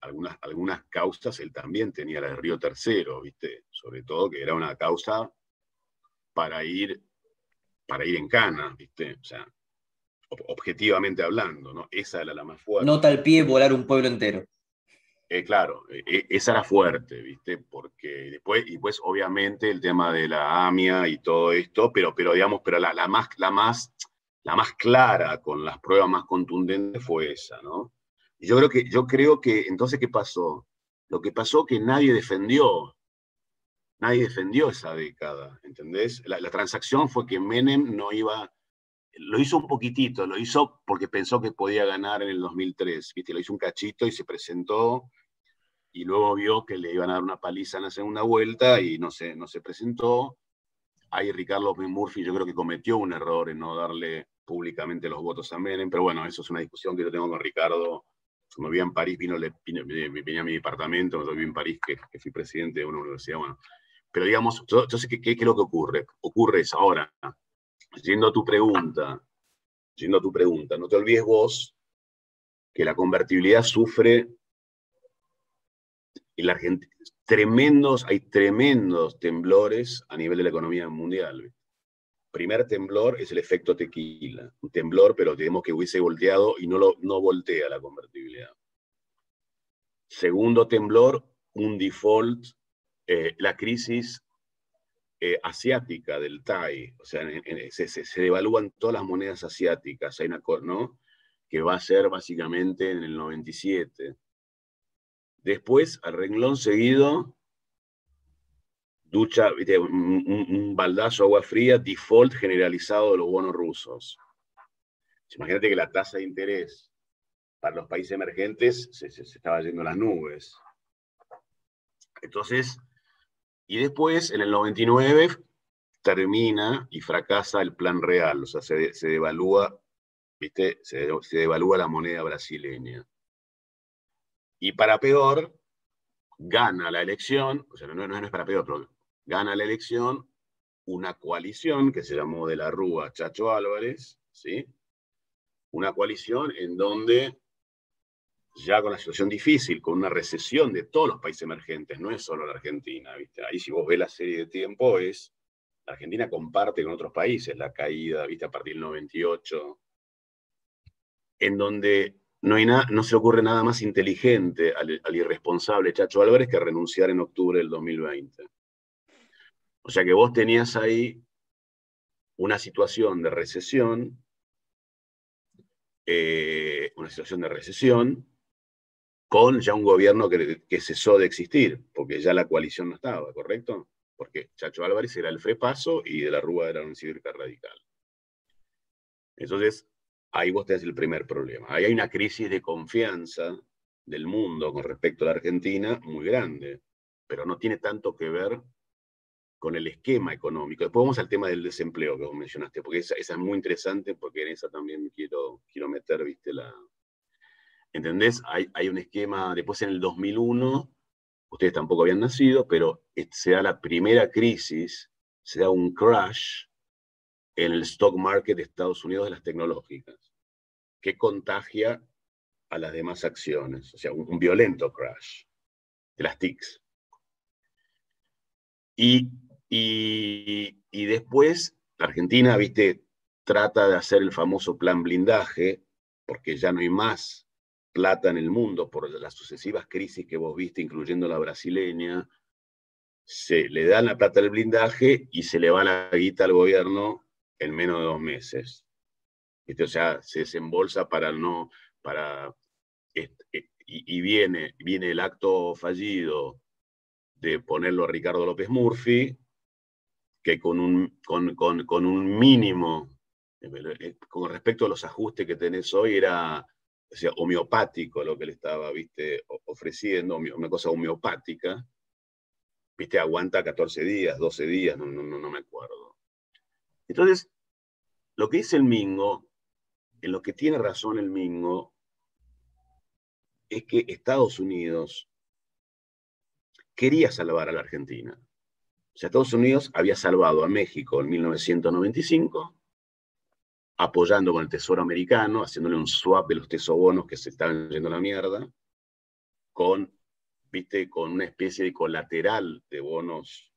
Speaker 2: algunas, algunas causas él también tenía la de Río Tercero, ¿viste? Sobre todo que era una causa para ir, para ir en cana, ¿viste? O sea, objetivamente hablando, ¿no? Esa era la más fuerte.
Speaker 1: Nota al pie volar un pueblo entero.
Speaker 2: Eh, claro, e, e, esa era fuerte, ¿viste? Porque después, y pues obviamente el tema de la AMIA y todo esto, pero, pero digamos, pero la, la, más, la, más, la más clara, con las pruebas más contundentes, fue esa, ¿no? Yo creo que, yo creo que entonces, ¿qué pasó? Lo que pasó que nadie defendió, nadie defendió esa década, ¿entendés? La, transacción fue que Menem no iba, lo hizo un poquitito, lo hizo porque pensó que podía ganar en el 2003, ¿viste? Lo hizo un cachito y se presentó y luego vio que le iban a dar una paliza en la segunda vuelta y no se, no se presentó. Ahí Ricardo Murphy yo creo que cometió un error en no darle públicamente los votos a Menem, pero bueno, eso es una discusión que yo tengo con Ricardo me vivía en París, vino, le, vino, a mi departamento, me viví en París, que, fui presidente de una universidad, bueno. Pero digamos, qué, qué, es lo que ocurre. Ocurre es ahora, yendo a tu pregunta, yendo a tu pregunta, no te olvides vos que la convertibilidad sufre en la Argentina, tremendos, hay tremendos temblores a nivel de la economía mundial. Primer temblor es el efecto tequila, un temblor, pero tenemos que hubiese volteado y no, lo, no voltea la convertibilidad. Segundo temblor, un default, eh, la crisis eh, asiática del TAI, o sea, se, devalúan todas las monedas asiáticas, hay una, ¿no? que va a ser básicamente en el 97. Después, al renglón seguido, ducha, un, baldazo agua fría, default generalizado de los bonos rusos. Imagínate que la tasa de interés para los países emergentes se, estaba yendo a las nubes. Entonces, y después, en el 99, termina y fracasa el plan real, o sea, se, devalúa, ¿viste? Se, devalúa la moneda brasileña. Y para peor, gana la elección, o sea, no, no es para peor, pero gana la elección una coalición que se llamó de la Rúa Chacho Álvarez, ¿sí? Una coalición en donde ya con la situación difícil, con una recesión de todos los países emergentes, no es solo la Argentina, ¿viste? Ahí si vos ves la serie de tiempo es, la Argentina comparte con otros países la caída, ¿viste? A partir del 98, en donde no, hay no se ocurre nada más inteligente al irresponsable Chacho Álvarez que renunciar en octubre del 2020. O sea que vos tenías ahí una situación de recesión, eh, una situación de recesión, con ya un gobierno que, cesó de existir, porque ya la coalición no estaba, ¿correcto? Porque Chacho Álvarez era el FREPASO y de la Rúa era un cívica radical. Entonces, ahí vos tenés el primer problema. Ahí hay una crisis de confianza del mundo con respecto a la Argentina muy grande, pero no tiene tanto que ver con el esquema económico. Después vamos al tema del desempleo que vos mencionaste, porque esa, esa es muy interesante, porque en esa también quiero, quiero meter, viste, la, ¿Entendés? Hay, un esquema, después en el 2001, ustedes tampoco habían nacido, pero se da la primera crisis, se da un crash en el stock market de Estados Unidos de las tecnológicas, que contagia a las demás acciones, o sea, un, violento crash de las TICs. Y, y, después, Argentina, viste, trata de hacer el famoso plan blindaje, porque ya no hay más plata en el mundo por las sucesivas crisis que vos viste, incluyendo la brasileña, se le dan la plata al blindaje y se le va la guita al gobierno en menos de dos meses. O sea, se desembolsa para no, para, eh, y, viene, viene el acto fallido de ponerlo a Ricardo López Murphy, que con un, con, con un mínimo, eh, con respecto a los ajustes que tenés hoy, era o homeopático lo que le estaba, viste, ofreciendo, una cosa homeopática, viste, aguanta 14 días, 12 días, no, no, no me acuerdo. Entonces, lo que dice el Mingo, en lo que tiene razón el Mingo, es que Estados Unidos quería salvar a la Argentina. O sea, Estados Unidos había salvado a México en 1995 apoyando con el Tesoro americano, haciéndole un swap de los tesobonos que se estaban yendo a la mierda, con, viste, con una especie de colateral de bonos,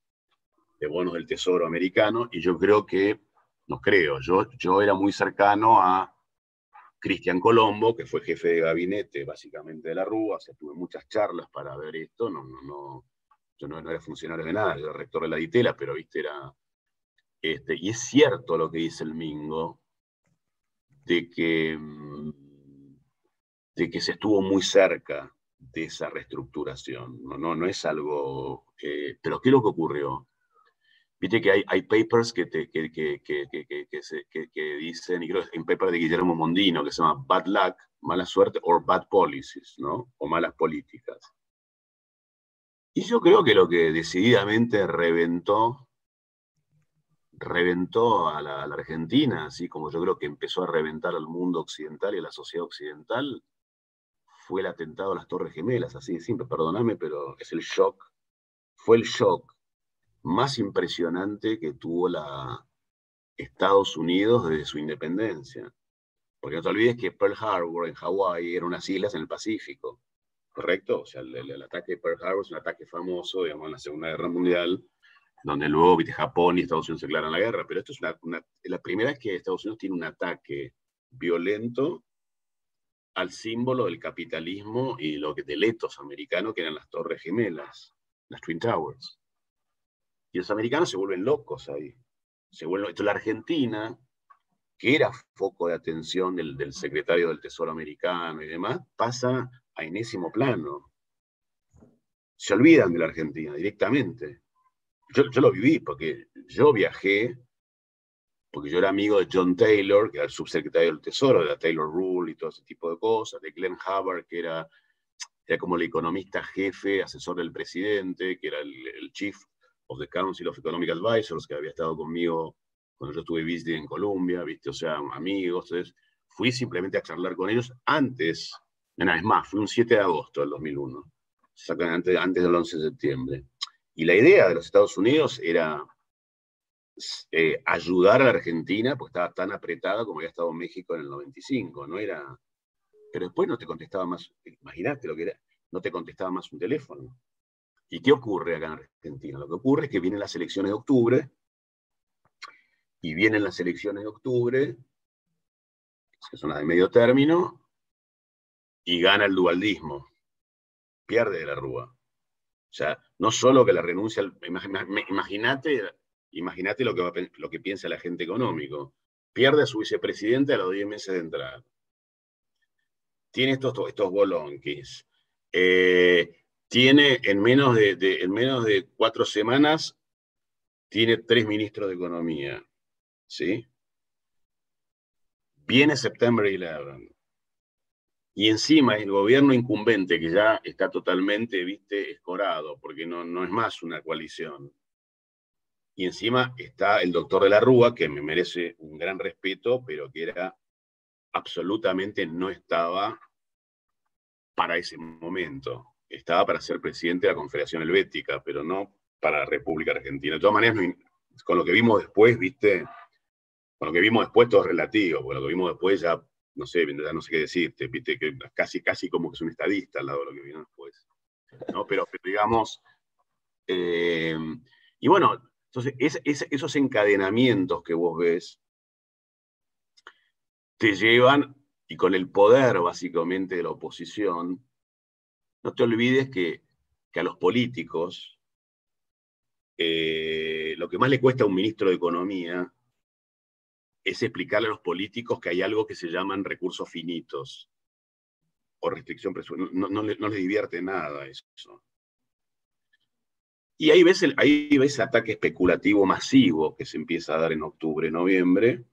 Speaker 2: de bonos del Tesoro americano, y yo creo que, no creo, yo, yo era muy cercano a Cristian Colombo, que fue jefe de gabinete básicamente de la Rúa, o sea, tuve muchas charlas para ver esto, no, no, no, yo no, era funcionario de nada, era rector de la Ditela, pero viste, era... Este, y es cierto lo que dice el Mingo, de que, mm, de que se estuvo muy cerca de esa reestructuración. No, no, no es algo... pero ¿qué es lo que ocurrió? Viste que hay, hay papers que, te, que, que, que, dicen, y creo que hay un paper de Guillermo Mondino que se llama Bad Luck, mala suerte, o Bad Policies, ¿no? O malas políticas. Y yo creo que lo que decididamente reventó reventó a la, Argentina, así como yo creo que empezó a reventar al mundo occidental y a la sociedad occidental, fue el atentado a las Torres Gemelas, así de simple, perdóname, pero es el shock, fue el shock más impresionante que tuvo la Estados Unidos desde su independencia. Porque no te olvides que Pearl Harbor en Hawái eran unas islas en el Pacífico, ¿correcto? O sea, el, ataque de Pearl Harbor es un ataque famoso, digamos, en la Segunda Guerra Mundial, donde luego Japón y Estados Unidos se declaran la guerra. Pero esto es la primera vez que Estados Unidos tiene un ataque violento al símbolo del capitalismo y lo que del etos americano, que eran las Torres Gemelas, las Twin Towers. Y los americanos se vuelven locos ahí. Se vuelven, esto la Argentina, que era foco de atención del, secretario del Tesoro americano y demás, pasa a enésimo plano. Se olvidan de la Argentina directamente. Yo, yo lo viví porque yo viajé porque yo era amigo de John Taylor, que era el subsecretario del Tesoro, de la Taylor Rule y todo ese tipo de cosas, de Glenn Hubbard, que era, era como el economista jefe, asesor del presidente, que era el, Chief of the Council of Economic Advisors, que había estado conmigo cuando yo estuve visiting en Colombia, ¿viste? O sea, amigos. Entonces, fui simplemente a charlar con ellos antes, una vez más, fui un 7 de agosto del 2001, antes, antes del 11 de septiembre. Y la idea de los Estados Unidos era eh, ayudar a la Argentina, pues estaba tan apretada como había estado México en el 95, no era... Pero después no te contestaba más, imagínate lo que era, no te contestaba más un teléfono. ¿Y qué ocurre acá en Argentina? Lo que ocurre es que vienen las elecciones de octubre, y vienen las elecciones de octubre, que son las de medio término, y gana el dualdismo, pierde de la Rúa. O sea, no solo que la renuncia, imagínate Imagínate lo que, lo que piensa el agente económico. Pierde a su vicepresidente a los 10 meses de entrada. Tiene estos, estos bolonquis. Eh, tiene en menos de, en menos de cuatro semanas, tiene tres ministros de Economía. ¿Sí? Viene September 11. Y encima el gobierno incumbente, que ya está totalmente, viste, escorado, porque no, no es más una coalición y encima está el doctor de la Rúa, que me merece un gran respeto, pero que era absolutamente no estaba para ese momento. Estaba para ser presidente de la Confederación Helvética, pero no para la República Argentina. De todas maneras, con lo que vimos después, viste, con lo que vimos después todo es relativo, con lo que vimos después ya, no sé, no sé qué decirte, viste, que casi, casi como que es un estadista al lado de lo que vino después. ¿no? Pero, digamos, eh, y bueno, entonces, esos encadenamientos que vos ves te llevan, y con el poder básicamente de la oposición, no te olvides que, a los políticos eh, lo que más le cuesta a un ministro de Economía es explicarle a los políticos que hay algo que se llaman recursos finitos o restricción presupuestaria. No, les divierte nada eso. Y ahí ves, el, ataque especulativo masivo que se empieza a dar en octubre, noviembre,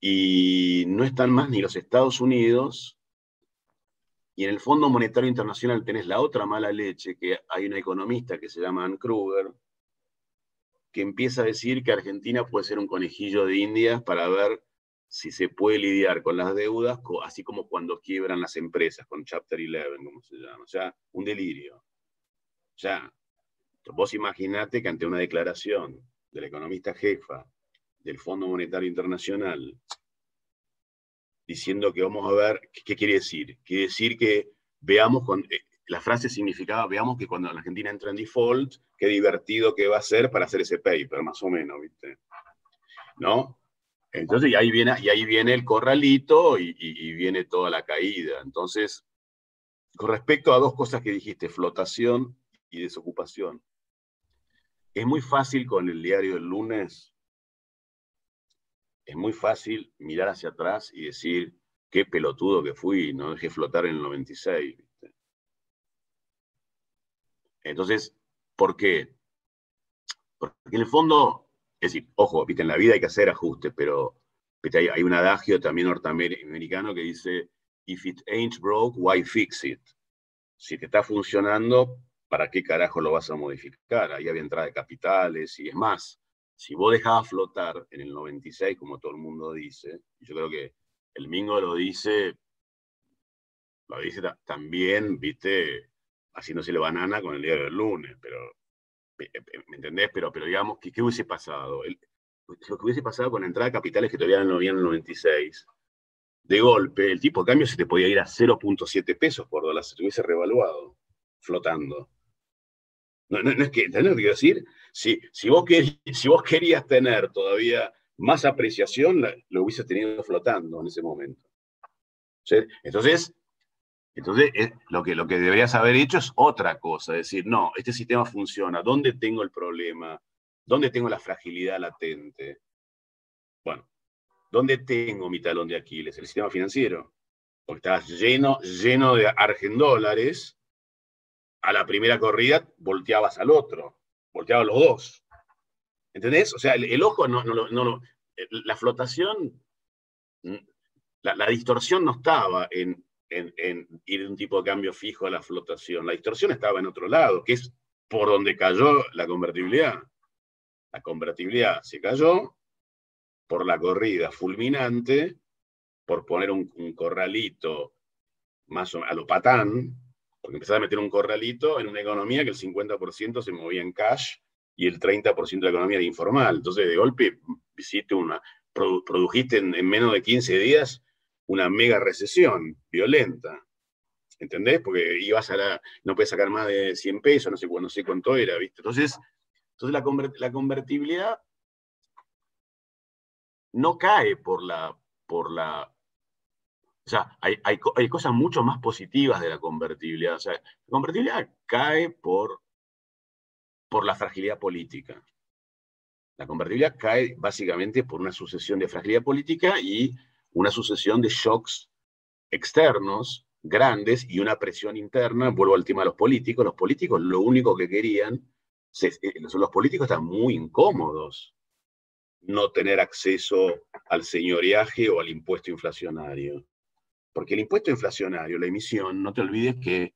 Speaker 2: y no están más ni los Estados Unidos, y en el Fondo Monetario Internacional tenés la otra mala leche, que hay una economista que se llama Ann Kruger, que empieza a decir que Argentina puede ser un conejillo de indias para ver si se puede lidiar con las deudas, así como cuando quiebran las empresas, con Chapter 11, como se llama. O sea, un delirio. O sea, Vos imaginate que ante una declaración de la economista jefa del Fondo Monetario Internacional diciendo que vamos a ver, ¿qué, quiere decir? Quiere decir que veamos, con, eh, la frase significaba, veamos que cuando la Argentina entra en default, qué divertido que va a ser para hacer ese paper, más o menos, ¿viste? ¿No? Entonces, y ahí viene, y ahí viene el corralito y, y viene toda la caída. Entonces, con respecto a dos cosas que dijiste, flotación y desocupación. Es muy fácil con el diario del lunes, es muy fácil mirar hacia atrás y decir, qué pelotudo que fui, no dejé flotar en el 96. Entonces, ¿por qué? Porque en el fondo, es decir, ojo, ¿viste? en la vida hay que hacer ajustes, pero Hay, hay, un adagio también norteamericano que dice, if it ain't broke, why fix it? Si te está funcionando, ¿para qué carajo lo vas a modificar? Ahí había entrada de capitales y es más, si vos dejabas flotar en el 96, como todo el mundo dice, yo creo que el Mingo lo dice, lo dice también, viste, haciéndose la banana con el día del lunes, pero, ¿me entendés? Pero, pero digamos, ¿qué, hubiese pasado? lo que hubiese pasado con la entrada de capitales que todavía no había en el 96, de golpe, el tipo de cambio se te podía ir a 0.7 pesos por dólar, se te hubiese revaluado, flotando. No, es que, ¿entendés lo que quiero decir? Si, si, vos si vos querías tener todavía más apreciación, lo hubiese tenido flotando en ese momento. Entonces, entonces eh, lo, que, lo que deberías haber hecho es otra cosa, decir, no, este sistema funciona, ¿dónde tengo el problema? ¿Dónde tengo la fragilidad latente? Bueno, ¿dónde tengo mi talón de Aquiles? El sistema financiero. Porque estás lleno, lleno de argendólares, a la primera corrida volteabas al otro, volteabas los dos. ¿Entendés? O sea, el, ojo no, no, no, la flotación, la, distorsión no estaba en, en, ir de un tipo de cambio fijo a la flotación. La distorsión estaba en otro lado, que es por donde cayó la convertibilidad. La convertibilidad se cayó por la corrida fulminante, por poner un, corralito más o, a lo patán, porque empezaba a meter un corralito en una economía que el 50% se movía en cash y el 30% de la economía era informal. Entonces, de golpe, hiciste una, produjiste en, menos de 15 días una mega recesión violenta. ¿Entendés? Porque ibas a no puedes sacar más de 100 pesos, no sé, cuánto era, ¿viste? Entonces, entonces la, convertibilidad no cae por la, por la, o sea, hay, hay, cosas mucho más positivas de la convertibilidad. La convertibilidad cae por, por la fragilidad política. La convertibilidad cae básicamente por una sucesión de fragilidad política y una sucesión de shocks externos grandes y una presión interna. Vuelvo al tema de los políticos. Los políticos lo único que querían, eh, los políticos están muy incómodos no tener acceso al señoreaje o al impuesto inflacionario. Porque el impuesto inflacionario, la emisión, no te olvides que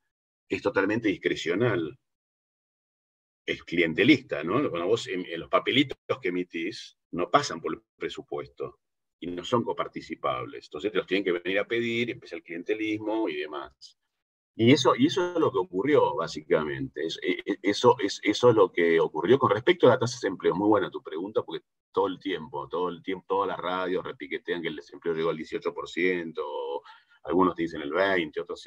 Speaker 2: es totalmente discrecional. Es clientelista, ¿no? Cuando vos en, los papelitos que emitís no pasan por el presupuesto y no son coparticipables. Entonces te los tienen que venir a pedir, empieza el clientelismo y demás. Y eso, y eso es lo que ocurrió, básicamente. E, e, eso, es, eso es lo que ocurrió con respecto a la tasa de desempleo. Muy buena tu pregunta, porque todo el tiempo, todo el tiempo, todas las radios repiquetean que el desempleo llegó al 18%, algunos te dicen el 20%, otros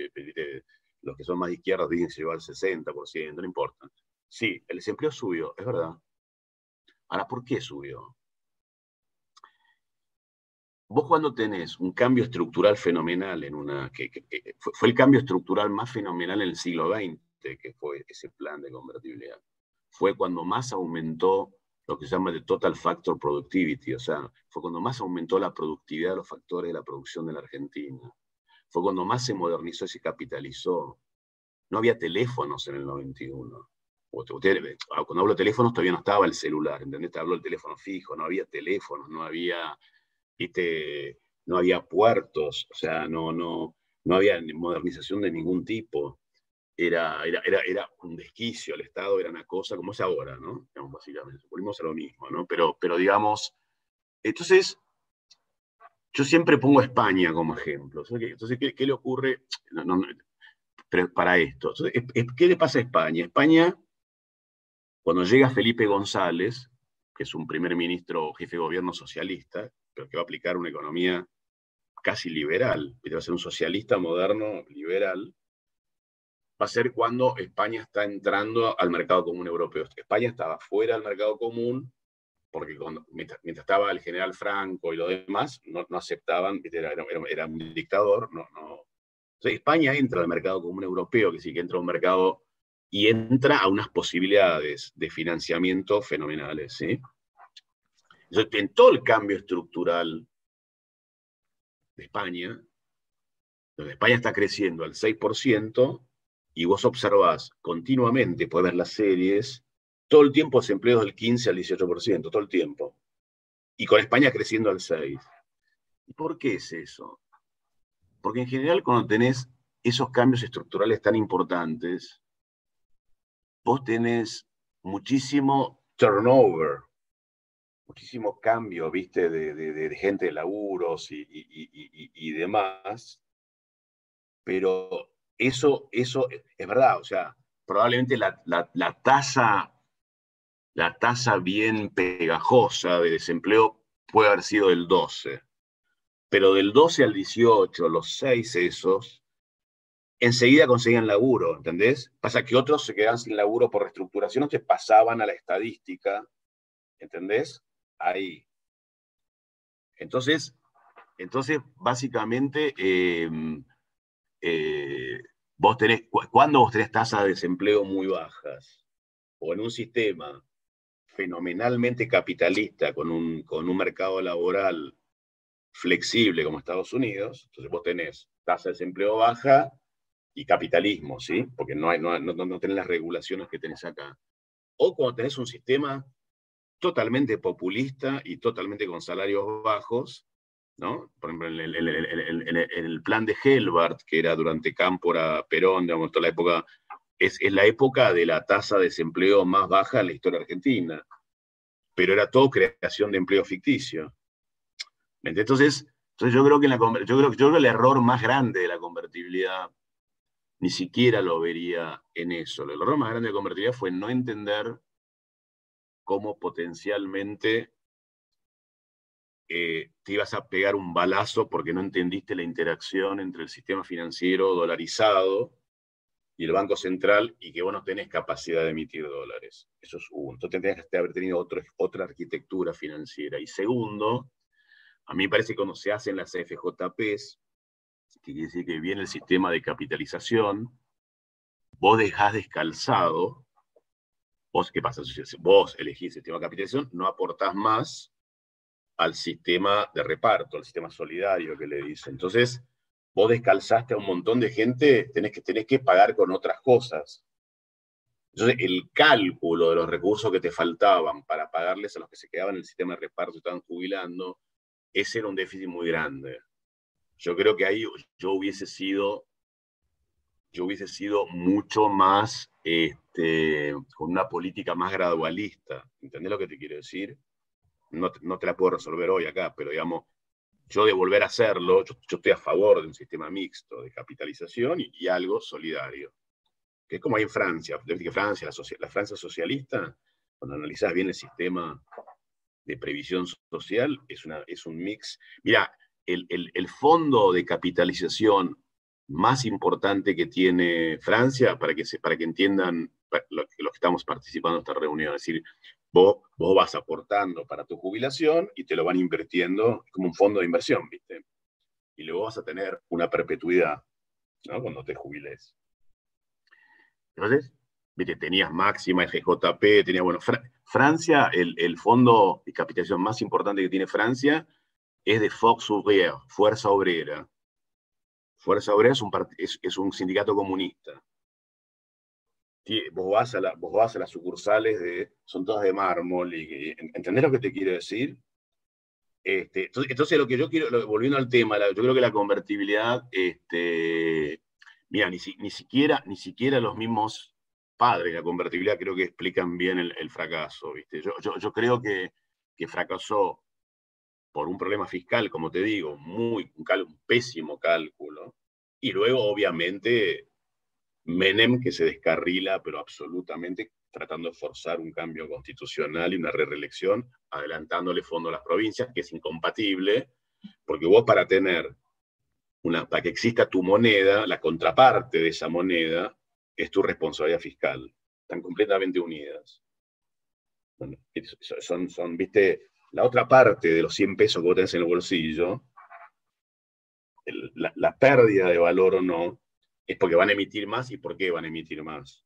Speaker 2: los que son más izquierdos dicen que llegó al 60%, no importa. Sí, el desempleo subió, es verdad. Ahora, ¿por qué subió? Vos cuando tenés un cambio estructural fenomenal en una, que, fue, el cambio estructural más fenomenal en el siglo XX, que fue ese plan de convertibilidad, fue cuando más aumentó lo que se llama el total factor productivity, o sea, fue cuando más aumentó la productividad de los factores de la producción de la Argentina, fue cuando más se modernizó y se capitalizó. No había teléfonos en el 91. Cuando hablo de teléfonos todavía no estaba el celular, ¿entendés? Te hablo del teléfono fijo, no había teléfonos, no había no había puertos, o sea, no, no, no había modernización de ningún tipo. Era, era, era, un desquicio, el Estado era una cosa como es ahora, ¿no? básicamente, volvimos a lo mismo, ¿no? Pero, pero digamos, entonces, yo siempre pongo a España como ejemplo. Entonces, ¿qué, le ocurre para esto? ¿Qué le pasa a España? España, cuando llega Felipe González, que es un primer ministro, jefe de gobierno socialista, pero que va a aplicar una economía casi liberal, va a ser un socialista moderno liberal, va a ser cuando España está entrando al mercado común europeo. España estaba fuera del mercado común, porque mientras, estaba el general Franco y los demás, no, aceptaban, era, un dictador. No, no. España entra al mercado común europeo, que sí que entra a un mercado y entra a unas posibilidades de financiamiento fenomenales. ¿sí? En todo el cambio estructural de España, donde España está creciendo al 6%, y vos observás continuamente, puedes ver las series, todo el tiempo desempleos del 15 al 18%, todo el tiempo. Y con España creciendo al 6%. ¿Y por qué es eso? Porque en general cuando tenés esos cambios estructurales tan importantes, vos tenés muchísimo turnover, muchísimo cambio, viste, de, gente de laburos y, demás, pero eso, eso es verdad, o sea, probablemente la, tasa, la tasa bien pegajosa de desempleo puede haber sido del 12, pero del 12 al 18, los seis esos, enseguida conseguían laburo, ¿entendés? Pasa que otros se quedaban sin laburo por reestructuración, se pasaban a la estadística, ¿entendés? Ahí. Entonces, entonces básicamente, em, eh, vos tenés, cuando vos tenés tasas de desempleo muy bajas, o en un sistema fenomenalmente capitalista, con un, con un mercado laboral flexible como Estados Unidos, entonces vos tenés tasa de desempleo baja y capitalismo, ¿sí? Porque no, hay, no, no, tenés las regulaciones que tenés acá. O cuando tenés un sistema totalmente populista y totalmente con salarios bajos, ¿no? Por ejemplo, en el, plan de Helbart, que era durante Cámpora, Perón, digamos, la época, es, la época de la tasa de desempleo más baja en la historia argentina, pero era todo creación de empleo ficticio. Entonces, entonces yo, creo que la, yo, yo creo que el error más grande de la convertibilidad ni siquiera lo vería en eso. El error más grande de la convertibilidad fue no entender cómo potencialmente eh, te ibas a pegar un balazo porque no entendiste la interacción entre el sistema financiero dolarizado y el Banco Central y que vos no tenés capacidad de emitir dólares. Eso es uno. Entonces tendrías que haber tenido otra arquitectura financiera. Y segundo, a mí me parece que cuando se hacen las FJPs, que quiere decir que viene el sistema de capitalización, vos dejás descalzado, vos, ¿qué pasa? Vos elegís el sistema de capitalización, no aportás más al sistema de reparto, al sistema solidario que le dice. Entonces, vos descalzaste a un montón de gente, tenés que, tenés que pagar con otras cosas. Entonces, el cálculo de los recursos que te faltaban para pagarles a los que se quedaban en el sistema de reparto y estaban jubilando, ese era un déficit muy grande. Yo creo que ahí yo hubiese sido, yo hubiese sido mucho más, este, con una política más gradualista. ¿Entendés lo que te quiero decir? no, te la puedo resolver hoy acá, pero digamos, yo de volver a hacerlo, yo, estoy a favor de un sistema mixto de capitalización y, algo solidario, que es como hay en Francia, que Francia, la, Francia socialista, cuando analizás bien el sistema de previsión social, es, una, es un mix. Mira, el, el, fondo de capitalización más importante que tiene Francia, para que, se, para que entiendan lo, que estamos participando en esta reunión, es decir, Vos, vas aportando para tu jubilación y te lo van invirtiendo como un fondo de inversión, ¿viste? Y luego vas a tener una perpetuidad, ¿no? Cuando te jubiles. Entonces, ¿viste? Tenías máxima, FJP, tenía, bueno, Francia, el, fondo de capitalización más importante que tiene Francia es de Fox Ouvrier, Fuerza Obrera. Fuerza Obrera es un, sindicato comunista vos vas, a las sucursales, de, son todas de mármol, y, ¿entendés lo que te quiero decir? Este, entonces, lo que yo quiero, volviendo al tema, yo creo que la convertibilidad, este, mira, ni, siquiera, ni siquiera los mismos padres la convertibilidad creo que explican bien el, fracaso. Yo, creo que, fracasó por un problema fiscal, como te digo, muy, un, pésimo cálculo, y luego, obviamente, Menem que se descarrila, pero absolutamente tratando de forzar un cambio constitucional y una reelección, adelantándole fondo a las provincias, que es incompatible, porque vos para tener una, para que exista tu moneda, la contraparte de esa moneda es tu responsabilidad fiscal. Están completamente unidas. son, son, viste, la otra parte de los 100 pesos que vos tenés en el bolsillo, la, pérdida de valor o no, es porque van a emitir más. ¿Y por qué van a emitir más?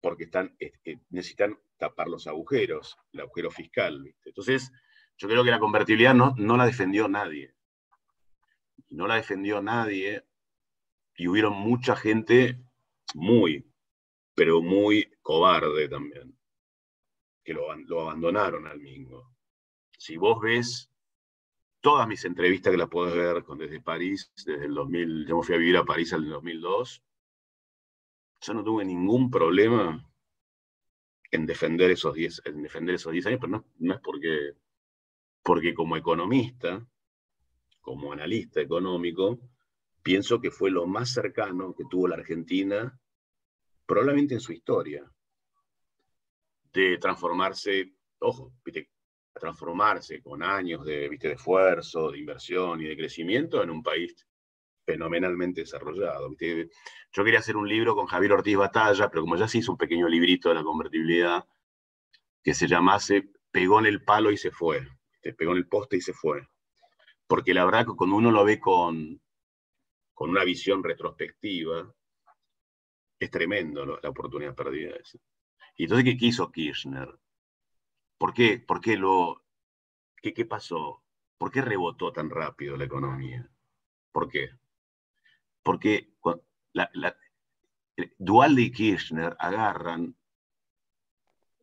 Speaker 2: Porque están, necesitan tapar los agujeros, el agujero fiscal. Entonces, yo creo que la convertibilidad no, no la defendió nadie. No la defendió nadie y hubieron mucha gente muy, pero muy cobarde también, que lo, lo abandonaron al Mingo. Si vos ves todas mis entrevistas que las puedes ver desde París, desde el 2000, yo me fui a vivir a París en el 2002, yo no tuve ningún problema en defender esos 10 en defender esos años, pero no, no es porque, porque como economista, como analista económico, pienso que fue lo más cercano que tuvo la Argentina, probablemente en su historia, de transformarse, ojo, transformarse con años de, ¿viste? de esfuerzo, de inversión y de crecimiento en un país fenomenalmente desarrollado. Yo quería hacer un libro con Javier Ortiz Batalla, pero como ya se hizo un pequeño librito de la convertibilidad que se llamase Pegó en el palo y se fue, pegó en el poste y se fue. Porque la verdad cuando uno lo ve con, con una visión retrospectiva, es tremendo la oportunidad perdida. Y entonces, ¿qué quiso Kirchner? ¿Por qué? ¿Por qué lo, qué, pasó? ¿Por qué rebotó tan rápido la economía? ¿Por qué? porque la, Dualde y Kirchner agarran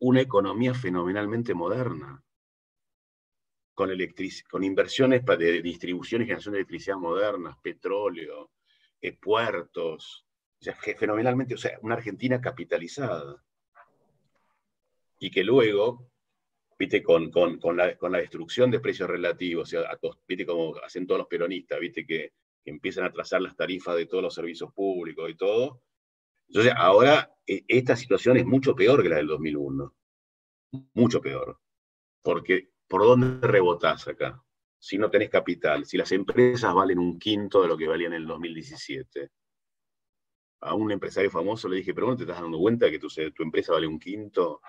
Speaker 2: una economía fenomenalmente moderna, con, con inversiones de distribución y generación de electricidad modernas, petróleo, eh, puertos, fenomenalmente, o sea, una Argentina capitalizada. Y que luego, viste, con, con, la, con la, destrucción de precios relativos, viste como hacen todos los peronistas, viste que empiezan a trazar las tarifas de todos los servicios públicos y todo. Entonces, ahora e, esta situación es mucho peor que la del 2001. Mucho peor. Porque, ¿por dónde rebotás acá? Si no tenés capital, si las empresas valen un quinto de lo que valían en el 2017. A un empresario famoso le dije, pero ¿no te estás dando cuenta que tu, tu empresa vale un quinto?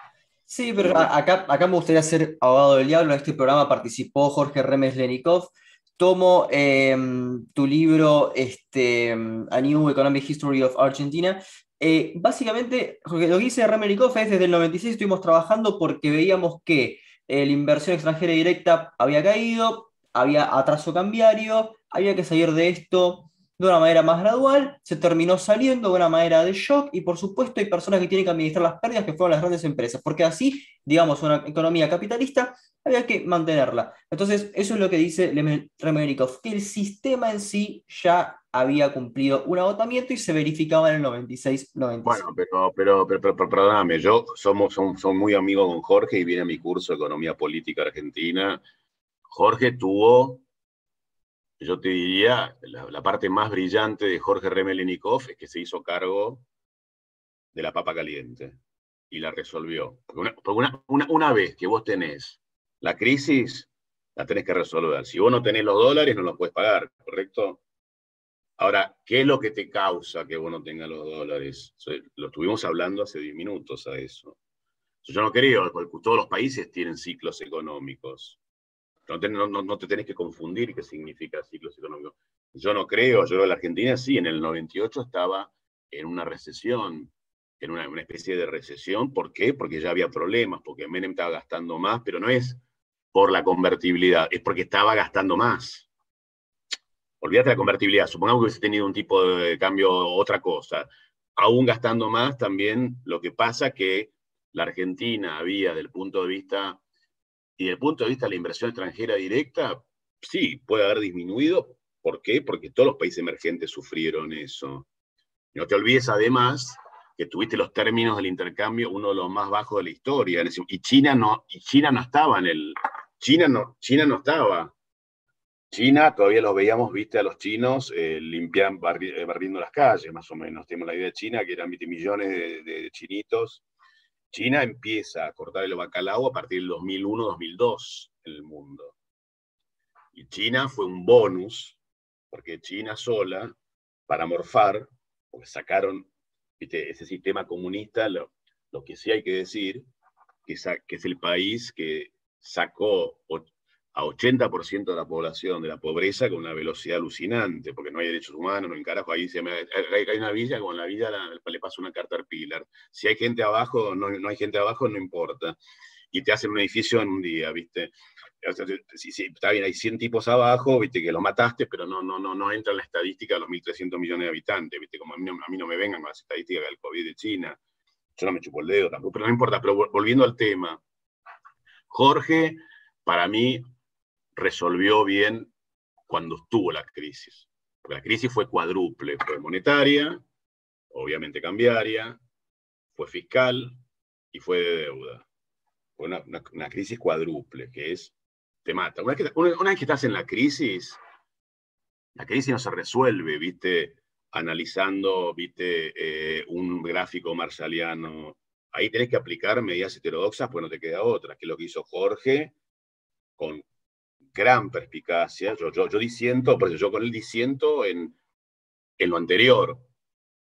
Speaker 1: Sí, pero acá, acá me gustaría ser abogado del diablo. En este programa participó Jorge Remes Lenikov, tomo em, tu libro, este, A New Economic History of Argentina. Eh, básicamente, lo que dice Remerikov es desde el 96 estuvimos trabajando porque veíamos que la inversión extranjera directa había caído, había atraso cambiario, había que salir de esto de una manera más gradual, se terminó saliendo de una manera de shock y por supuesto hay personas que tienen que administrar las pérdidas que fueron las grandes empresas, porque así, digamos, una economía capitalista había que mantenerla. Entonces, eso es lo que dice Remerikov, que el sistema en sí ya había cumplido un agotamiento y se verificaba en el 96-97.
Speaker 2: Bueno, pero, pero, pero, perdóname, yo somos son, son muy amigos con Jorge y viene a mi curso de Economía Política Argentina. Jorge tuvo, yo te diría, la, parte más brillante de Jorge Remelenikov es que se hizo cargo de la papa caliente y la resolvió. Porque una, una, una vez que vos tenés la crisis la tenés que resolver. Si vos no tenés los dólares, no los puedes pagar, ¿correcto? Ahora, ¿qué es lo que te causa que vos no tengas los dólares? Lo estuvimos hablando hace 10 minutos a eso. Yo no creo, porque todos los países tienen ciclos económicos. No te, no, te tenés que confundir qué significa ciclos económicos. Yo no creo, yo creo que la Argentina sí, en el 98 estaba en una recesión, en una, especie de recesión. ¿Por qué? Porque ya había problemas, porque Menem estaba gastando más, pero no es por la convertibilidad, es porque estaba gastando más. Olvídate la convertibilidad, supongamos que hubiese tenido un tipo de cambio, otra cosa. Aún gastando más, también lo que pasa que la Argentina había, del punto de vista, y del punto de vista de la inversión extranjera directa, sí, puede haber disminuido. ¿Por qué? Porque todos los países emergentes sufrieron eso. No te olvides además que tuviste los términos del intercambio, uno de los más bajos de la historia. Y China no, y China no estaba en el, China no, China no estaba. China, todavía los veíamos, viste, a los chinos eh, limpian, eh, barriendo las calles, más o menos. Tenemos la idea de China, que eran millones de, chinitos. China empieza a cortar el bacalao a partir del 2001-2002 en el mundo. Y China fue un bonus, porque China sola, para morfar, porque sacaron ese sistema comunista, lo, que sí hay que decir, que es el país que sacó a 80% de la población de la pobreza con una velocidad alucinante, porque no hay derechos humanos, no hay carajo, ahí se hay una villa, con la villa le pasa una carta pilar Si hay gente abajo, no, no hay gente abajo, no importa. Y te hacen un edificio en un día, ¿viste? Sí, sí, está bien, hay 100 tipos abajo, ¿viste? Que los mataste, pero no, no, no, no entra en la estadística de los 1.300 millones de habitantes, ¿viste? Como a mí, no, a mí no me vengan con las estadísticas del COVID de China. Yo no me chupo el dedo tampoco, pero no importa. Pero volviendo al tema, Jorge, para mí, resolvió bien cuando estuvo la crisis. La crisis fue cuádruple, fue monetaria, obviamente cambiaria, fue fiscal y fue de deuda. Fue una, crisis cuádruple, que es, te mata. Una vez, que, una estás en la crisis, la crisis no se resuelve, viste, analizando, viste, eh, un gráfico marshalliano ahí tenés que aplicar medidas heterodoxas, pues no te queda otra, que es lo que hizo Jorge con gran perspicacia. Yo, yo, yo disiento, por yo con él disiento en, en lo anterior,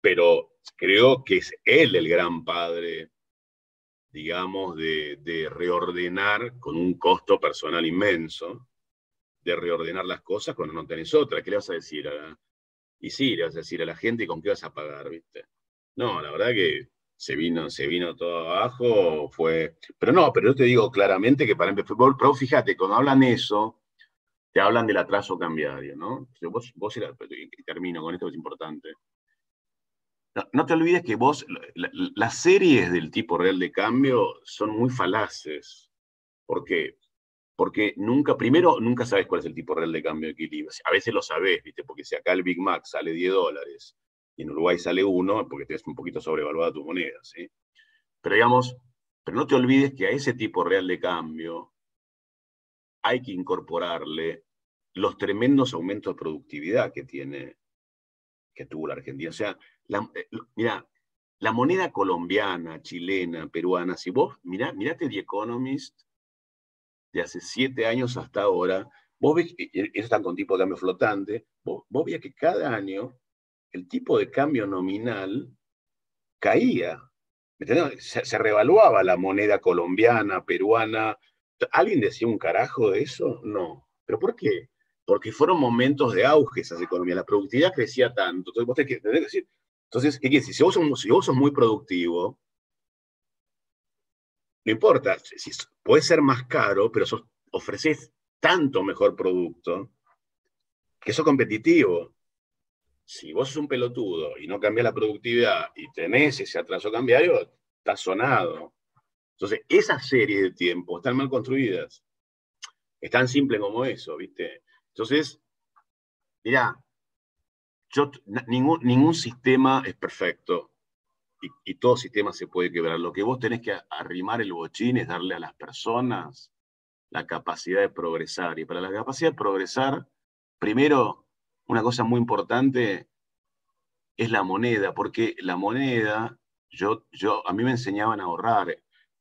Speaker 2: pero creo que es él el gran padre, digamos, de, de reordenar con un costo personal inmenso, de reordenar las cosas cuando no tenés otra. ¿Qué le vas a decir a Y sí, le vas a decir a la gente con qué vas a pagar, ¿viste? No, la verdad que se vino, se vino todo abajo, fue... Pero no, pero yo te digo claramente que para fútbol, pero fíjate, cuando hablan eso, te hablan del atraso cambiario, ¿no? Vos, vos y termino con esto que es importante. No, te olvides que vos, las series del tipo real de cambio son muy falaces. ¿Por qué? Porque nunca, primero, nunca sabes cuál es el tipo real de cambio de equilibrio. A veces lo sabes, ¿viste? Porque si acá el Big Mac sale 10 dólares y en Uruguay sale uno, porque tienes un poquito sobrevaluada tu moneda, ¿sí? Pero digamos, pero no te olvides que a ese tipo real de cambio hay que incorporarle los tremendos aumentos de productividad que tiene, que tuvo la Argentina. O sea, eh, mira, la moneda colombiana, chilena, peruana, si vos, mirá, mirate The Economist de hace siete años hasta ahora, vos ves, eso están con tipo de cambio flotante, vos, vos veías que cada año el tipo de cambio nominal caía. Se, se, revaluaba la moneda colombiana, peruana. ¿Alguien decía un carajo de eso? No. ¿Pero por qué? Porque fueron momentos de auge esas economías. La productividad crecía tanto. Entonces, tenés que, decir, entonces. Si vos, sos, sos muy productivo, no importa, si, puede ser más caro, pero ofreces tanto mejor producto que sos competitivo si vos sos un pelotudo y no cambias la productividad y tenés ese atraso cambiario, estás sonado. Entonces, esas series de tiempo están mal construidas. Es tan simple como eso, ¿viste? Entonces, mirá, yo, ningún, ningún sistema es perfecto y, y, todo sistema se puede quebrar. Lo que vos tenés que arrimar el bochín es darle a las personas la capacidad de progresar. Y para la capacidad de progresar, primero una cosa muy importante es la moneda, porque la moneda, yo, yo, a mí me enseñaban a ahorrar.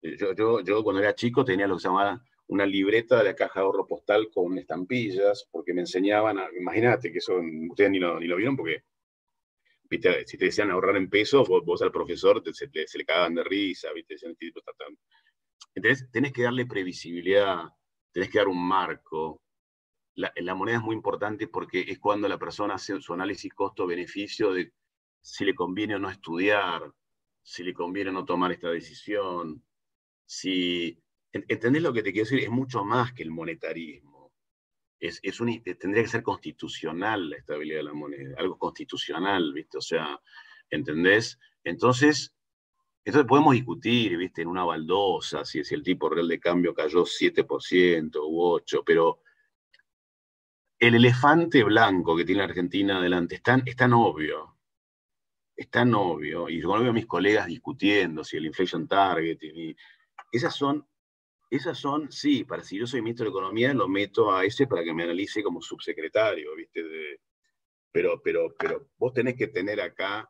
Speaker 2: Eh, yo, yo, yo cuando era chico tenía lo que se llamaba una libreta de la caja de ahorro postal con estampillas, porque me enseñaban, imagínate que eso ustedes ni lo, ni lo vieron, porque si te decían ahorrar en pesos, vos, al profesor se, le cagaban de risa, ¿viste? Decían, este tipo Entonces, tenés que darle previsibilidad, tenés que dar un marco, la, moneda es muy importante porque es cuando la persona hace su análisis costo-beneficio de si le conviene o no estudiar, si le conviene o no tomar esta decisión, si... ¿Entendés lo que te quiero decir? Es mucho más que el monetarismo. Es, es un, tendría que ser constitucional la estabilidad de la moneda, algo constitucional, ¿viste? O sea, ¿entendés? Entonces, entonces podemos discutir, ¿viste? En una baldosa, si, si el tipo real de cambio cayó 7% u 8%, pero el elefante blanco que tiene la Argentina adelante es tan, obvio, es tan obvio, y yo veo a mis colegas discutiendo si el inflation target, y, esas son, esas son, sí, para si yo soy ministro de Economía, lo meto a ese para que me analice como subsecretario, ¿viste? pero, pero, pero vos tenés que tener acá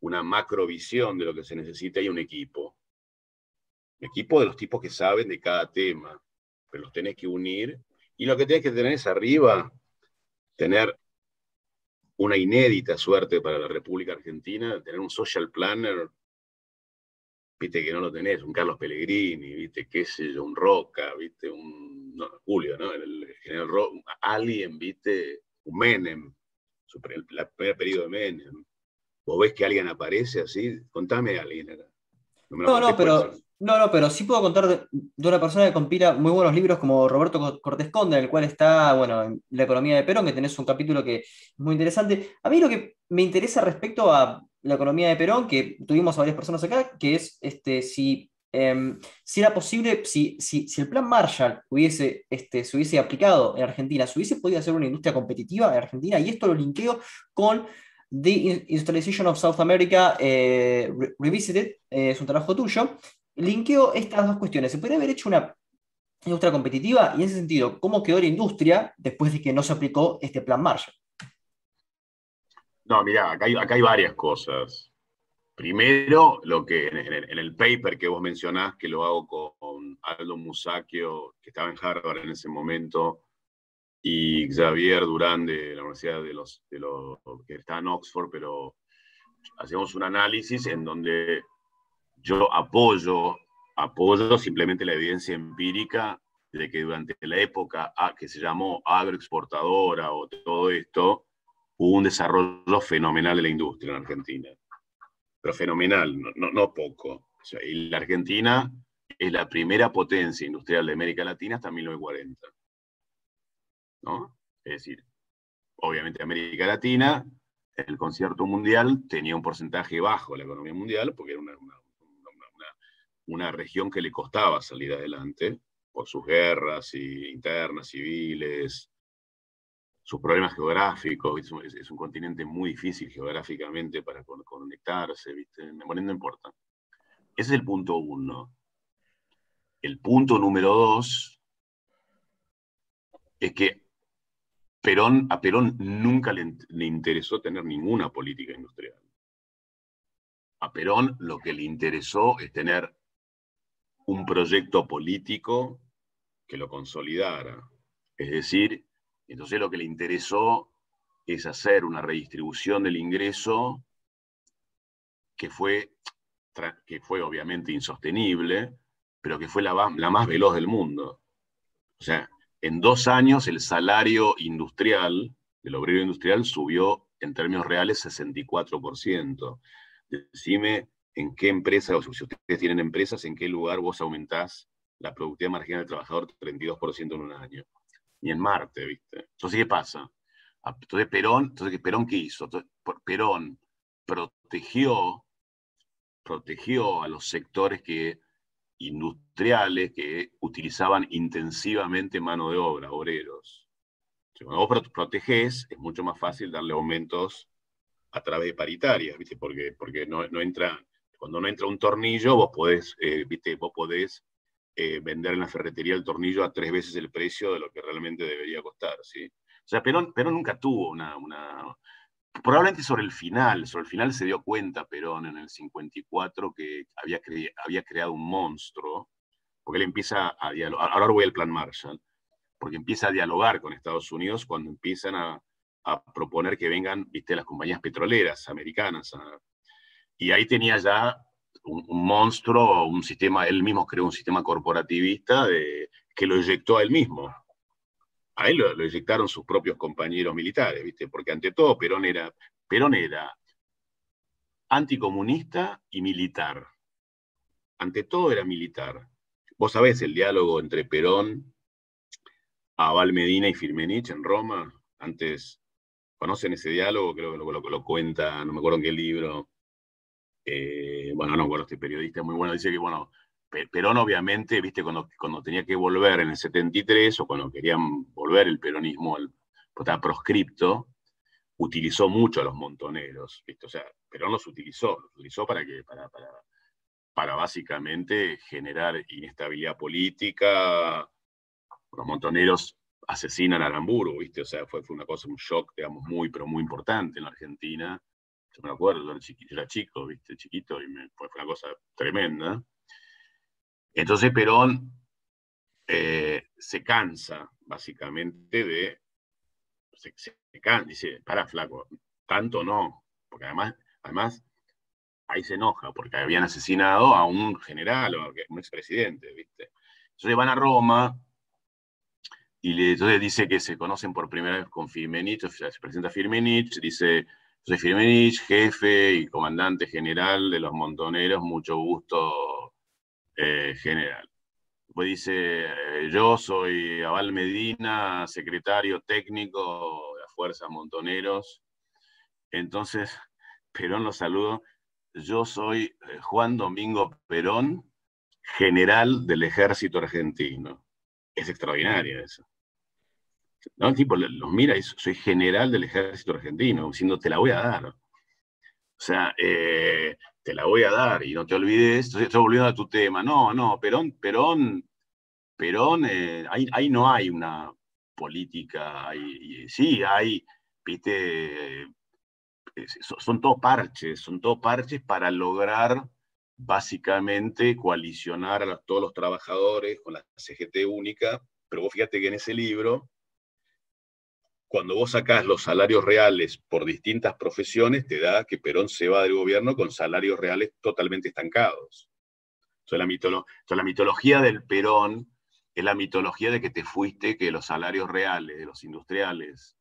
Speaker 2: una macrovisión de lo que se necesita y un equipo. Un equipo de los tipos que saben de cada tema, pero los tenés que unir y lo que tienes que tener es arriba, tener una inédita suerte para la República Argentina, tener un social planner, viste que no lo tenés, un Carlos Pellegrini, viste, qué sé yo, un Roca, viste, un Julio, ¿no? El, general Roca, alguien, viste, un Menem, el, primer periodo de Menem. ¿Vos ves que alguien aparece así? Contame a alguien acá.
Speaker 1: No, no, pero no, no, pero sí puedo contar de, una persona que compila muy buenos libros como Roberto Cortés Conde, en el cual está, bueno, en La economía de Perón, que tenés un capítulo que es muy interesante. A mí lo que me interesa respecto a la economía de Perón, que tuvimos a varias personas acá, que es este, si, em, si era posible, si, si, el plan Marshall hubiese, este, se hubiese aplicado en Argentina, se hubiese podido hacer una industria competitiva en Argentina, y esto lo linkeo con The Industrialization of South America eh, Revisited, eh, es un trabajo tuyo, linkeo estas dos cuestiones. ¿Se podría haber hecho una industria competitiva? Y en ese sentido, ¿cómo quedó la industria después de que no se aplicó este plan Marshall?
Speaker 2: No, mira, acá hay, varias cosas. Primero, lo que en el, paper que vos mencionás, que lo hago con Aldo Musacchio, que estaba en Harvard en ese momento, y Xavier Durán de la Universidad de los, de los que está en Oxford, pero hacemos un análisis en donde yo apoyo, apoyo simplemente la evidencia empírica de que durante la época que se llamó agroexportadora o todo esto, hubo un desarrollo fenomenal de la industria en Argentina. Pero fenomenal, no, no, poco. y la Argentina es la primera potencia industrial de América Latina hasta 1940. ¿no? Es decir, obviamente América Latina, el concierto mundial tenía un porcentaje bajo de la economía mundial porque era una, región que le costaba salir adelante por sus guerras internas, civiles, sus problemas geográficos. Es un, continente muy difícil geográficamente para conectarse, ¿viste? Bueno, no importa. Ese es el punto uno. El punto número dos es que Perón, a Perón nunca le, interesó tener ninguna política industrial. A Perón lo que le interesó es tener un proyecto político que lo consolidara. Es decir, entonces lo que le interesó es hacer una redistribución del ingreso que fue, que fue obviamente insostenible, pero que fue la, la más veloz del mundo. O sea, en dos años el salario industrial, del obrero industrial, subió en términos reales 64%. Decime en qué empresa, o si ustedes tienen empresas, en qué lugar vos aumentás la productividad marginal del trabajador 32% en un año. Ni en Marte, ¿viste? Entonces, ¿qué pasa? Ah, entonces, Perón, entonces, ¿Perón qué hizo? Perón protegió, protegió a los sectores que industriales que utilizaban intensivamente mano de obra, obreros. cuando vos proteges, es mucho más fácil darle aumentos a través de paritarias, ¿viste? Porque, porque no, entra, cuando no entra un tornillo, vos podés, eh, ¿viste? Vos podés eh, vender en la ferretería el tornillo a tres veces el precio de lo que realmente debería costar, ¿sí? O sea, Perón, nunca tuvo una, probablemente sobre el final, sobre el final se dio cuenta Perón en el 54 que había, había creado un monstruo, porque él empieza a dialogar, ahora voy al plan Marshall, porque empieza a dialogar con Estados Unidos cuando empiezan a, proponer que vengan, viste, las compañías petroleras americanas. Y ahí tenía ya un, monstruo, un sistema, él mismo creó un sistema corporativista de, que lo eyectó a él mismo a él lo, lo, sus propios compañeros militares, ¿viste? Porque ante todo Perón era, Perón era anticomunista y militar. Ante todo era militar. Vos sabés el diálogo entre Perón, Aval Medina y Firmenich en Roma. Antes, ¿conocen ese diálogo? Creo que lo, lo, cuenta, no me acuerdo en qué libro. Eh, bueno, no, bueno, este periodista muy bueno. Dice que, bueno, Perón obviamente, viste, cuando, cuando tenía que volver en el 73 o cuando querían volver el peronismo, el, pues, estaba proscripto, utilizó mucho a los montoneros, ¿viste? O sea, Perón los utilizó, los utilizó para que, para, para básicamente generar inestabilidad política. Los montoneros asesinan a Aramburu, ¿viste? O sea, fue, fue una cosa, un shock, digamos, muy, pero muy importante en la Argentina. Yo me acuerdo, yo era, chico, ¿viste? Chiquito, y fue una cosa tremenda. Entonces Perón eh, se cansa, básicamente, de. Se, cansa, dice, para, flaco, tanto no, porque además, además ahí se enoja, porque habían asesinado a un general o un expresidente, ¿viste? Entonces van a Roma y entonces dice que se conocen por primera vez con Firmenich, o sea, se presenta Firmenich, dice, soy Firmenich, jefe y comandante general de los montoneros, mucho gusto eh, general. Pues dice, eh, yo soy Aval Medina, secretario técnico de la Fuerza Montoneros. Entonces, Perón lo saludo. Yo soy eh, Juan Domingo Perón, general del ejército argentino. Es extraordinario eso. ¿No? El tipo los mira y soy general del ejército argentino, diciendo, te la voy a dar. O sea, te la voy a dar y no te olvides, estoy, volviendo a tu tema, no, no, Perón, Perón, Perón, eh, ahí, no hay una política, sí hay, viste, son todos parches, son todos parches para lograr básicamente coalicionar a todos los trabajadores con la CGT única, pero vos fíjate que en ese libro, cuando vos sacás los salarios reales por distintas profesiones, te da que Perón se va del gobierno con salarios reales totalmente estancados. Entonces la, la mitología del Perón es la mitología de que te fuiste, que los salarios reales de los industriales,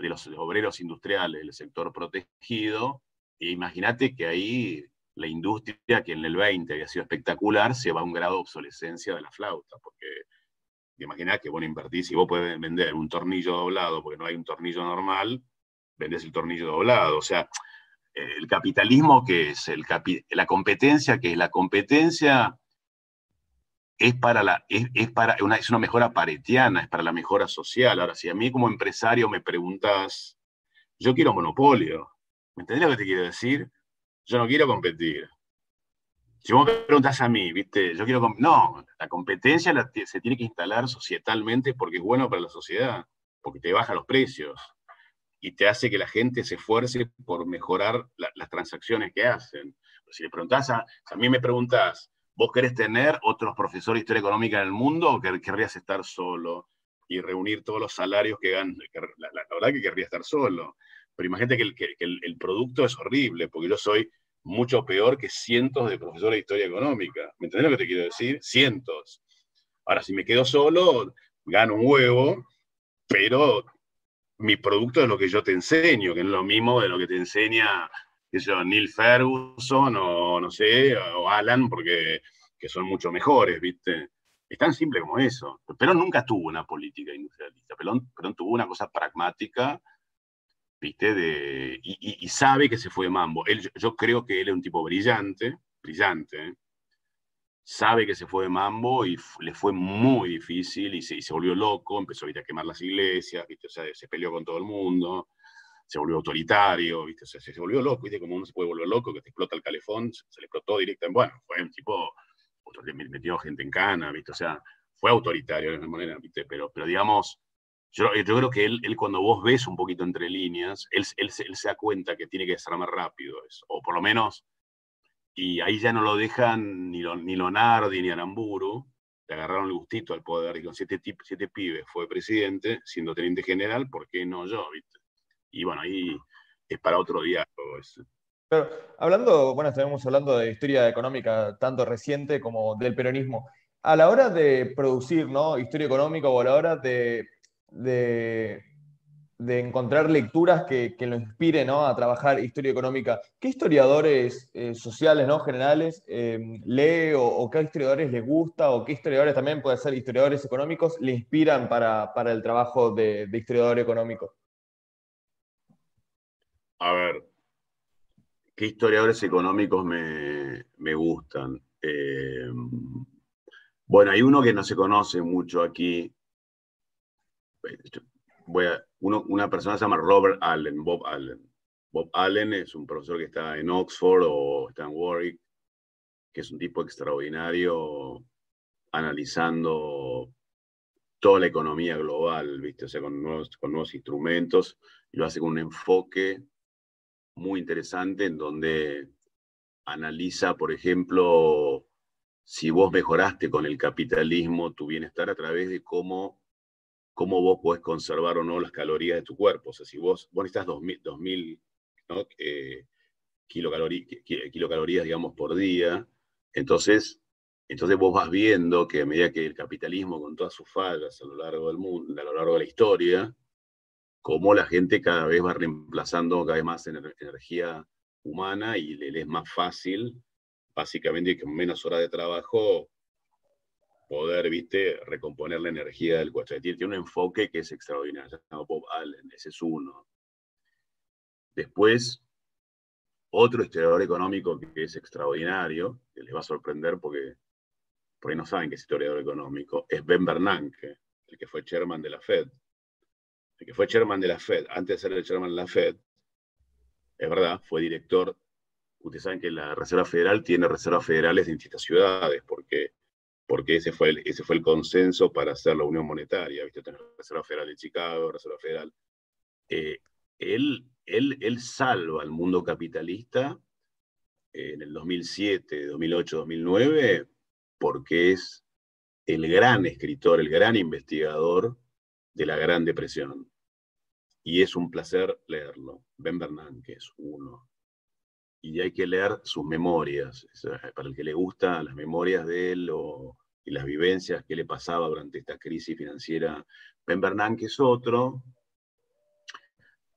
Speaker 2: de los obreros industriales del sector protegido, e imagínate que ahí la industria, que en el 20 había sido espectacular, se va a un grado de obsolescencia de la flauta, porque imaginás que vos invertís, si vos podés vender un tornillo doblado, porque no hay un tornillo normal, vendés el tornillo doblado. O sea, el capitalismo que es el la competencia, que es la competencia es para la es, para una, es una mejora paretiana, es para la mejora social. Ahora, si a mí como empresario me preguntas, yo quiero monopolio, ¿me entendés lo que te quiero decir? Yo no quiero competir. Si vos me preguntas a mí, ¿viste? Yo quiero. No, la competencia se tiene que instalar societalmente porque es bueno para la sociedad, porque te baja los precios y te hace que la gente se esfuerce por mejorar las transacciones que hacen. Si le preguntás a, a mí me preguntás, ¿vos querés tener otros profesores de historia económica en el mundo o querrías estar solo y reunir todos los salarios que ganan? La, verdad que querría estar solo. Pero imagínate que, el, producto es horrible, porque yo soy mucho peor que cientos de profesores de historia económica. ¿Me entendés lo que te quiero decir? Cientos. Ahora, si me quedo solo, gano un huevo, pero mi producto es lo que yo te enseño, que es lo mismo de lo que te enseña yo, Neil Ferguson o no sé, o Alan, porque que son mucho mejores, ¿viste? Es tan simple como eso. Pero nunca tuvo una política industrialista. Perón, Perón tuvo una cosa pragmática ¿viste? De, y, sabe que se fue de mambo. Él, yo creo que él es un tipo brillante, brillante, sabe que se fue de mambo y le fue muy difícil y se, se volvió loco, empezó a quemar las iglesias, ¿viste? O sea, se peleó con todo el mundo, se volvió autoritario, ¿viste? O sea, se, volvió loco, ¿viste? Como uno se puede volver loco, que te explota el calefón, se, le explotó directamente. Bueno, fue un tipo, metió gente en cana, ¿viste? O sea, fue autoritario de alguna manera, ¿viste? Pero, pero digamos, yo, creo que él, cuando vos ves un poquito entre líneas, él, él, se da cuenta que tiene que desarmar rápido eso, o por lo menos, y ahí ya no lo dejan ni, lo, ni Lonardi ni Aramburu, le agarraron el gustito al poder y con siete, siete pibes fue presidente, siendo teniente general, ¿por qué no yo? ¿viste? Y bueno, ahí es para otro día.
Speaker 3: Pero hablando, bueno, estamos hablando de historia económica tanto reciente como del peronismo. A la hora de producir ¿no? historia económica o a la hora de de, encontrar lecturas que, lo inspiren a trabajar historia económica. ¿Qué historiadores eh, sociales, ¿no? generales, em, lee o, qué historiadores le gusta o qué historiadores también, puede ser historiadores económicos, le inspiran para, el trabajo de, historiador económico?
Speaker 2: A ver, ¿qué historiadores económicos me, gustan? Em, bueno, hay uno que no se conoce mucho aquí, voy a, una persona se llama Robert Allen, Bob Allen. Bob Allen es un profesor que está en Oxford o está en Warwick, que es un tipo extraordinario analizando toda la economía global, ¿viste? O sea, con nuevos, con nuevos instrumentos, y lo hace con un enfoque muy interesante en donde analiza, por ejemplo, si vos mejoraste con el capitalismo tu bienestar a través de cómo cómo vos podés conservar o no las calorías de tu cuerpo. O sea, si vos, vos necesitas 2000, eh, kilocalorías, digamos, por día, entonces, entonces vos vas viendo que a medida que el capitalismo, con todas sus fallas a lo largo del mundo, a lo largo de la historia, cómo la gente cada vez va reemplazando cada vez más energía humana y le es más fácil, básicamente, que con menos horas de trabajo, poder, viste, recomponer la energía del cuerpo. Tiene, un enfoque que es extraordinario. Bob Allen, ese es uno. Después, otro historiador económico que es extraordinario, que les va a sorprender porque por no saben que es historiador económico, es Ben Bernanke, el que fue chairman de la Fed. El que fue chairman de la Fed, antes de ser el chairman de la Fed, es verdad, fue director. Ustedes saben que la Reserva Federal tiene reservas federales de distintas ciudades, porque porque ese fue el, ese fue el consenso para hacer la unión monetaria, ¿viste? Tener Reserva Federal de Chicago, Reserva Federal. Eh, él, él, él salva al mundo capitalista en el 2007, 2008, 2009, porque es el gran escritor, el gran investigador de la Gran Depresión. Y es un placer leerlo. Ben Bernanke es uno. Y hay que leer sus memorias. Para el que le gusta las memorias de él y las vivencias que le pasaba durante esta crisis financiera. Ben Bernanke es otro.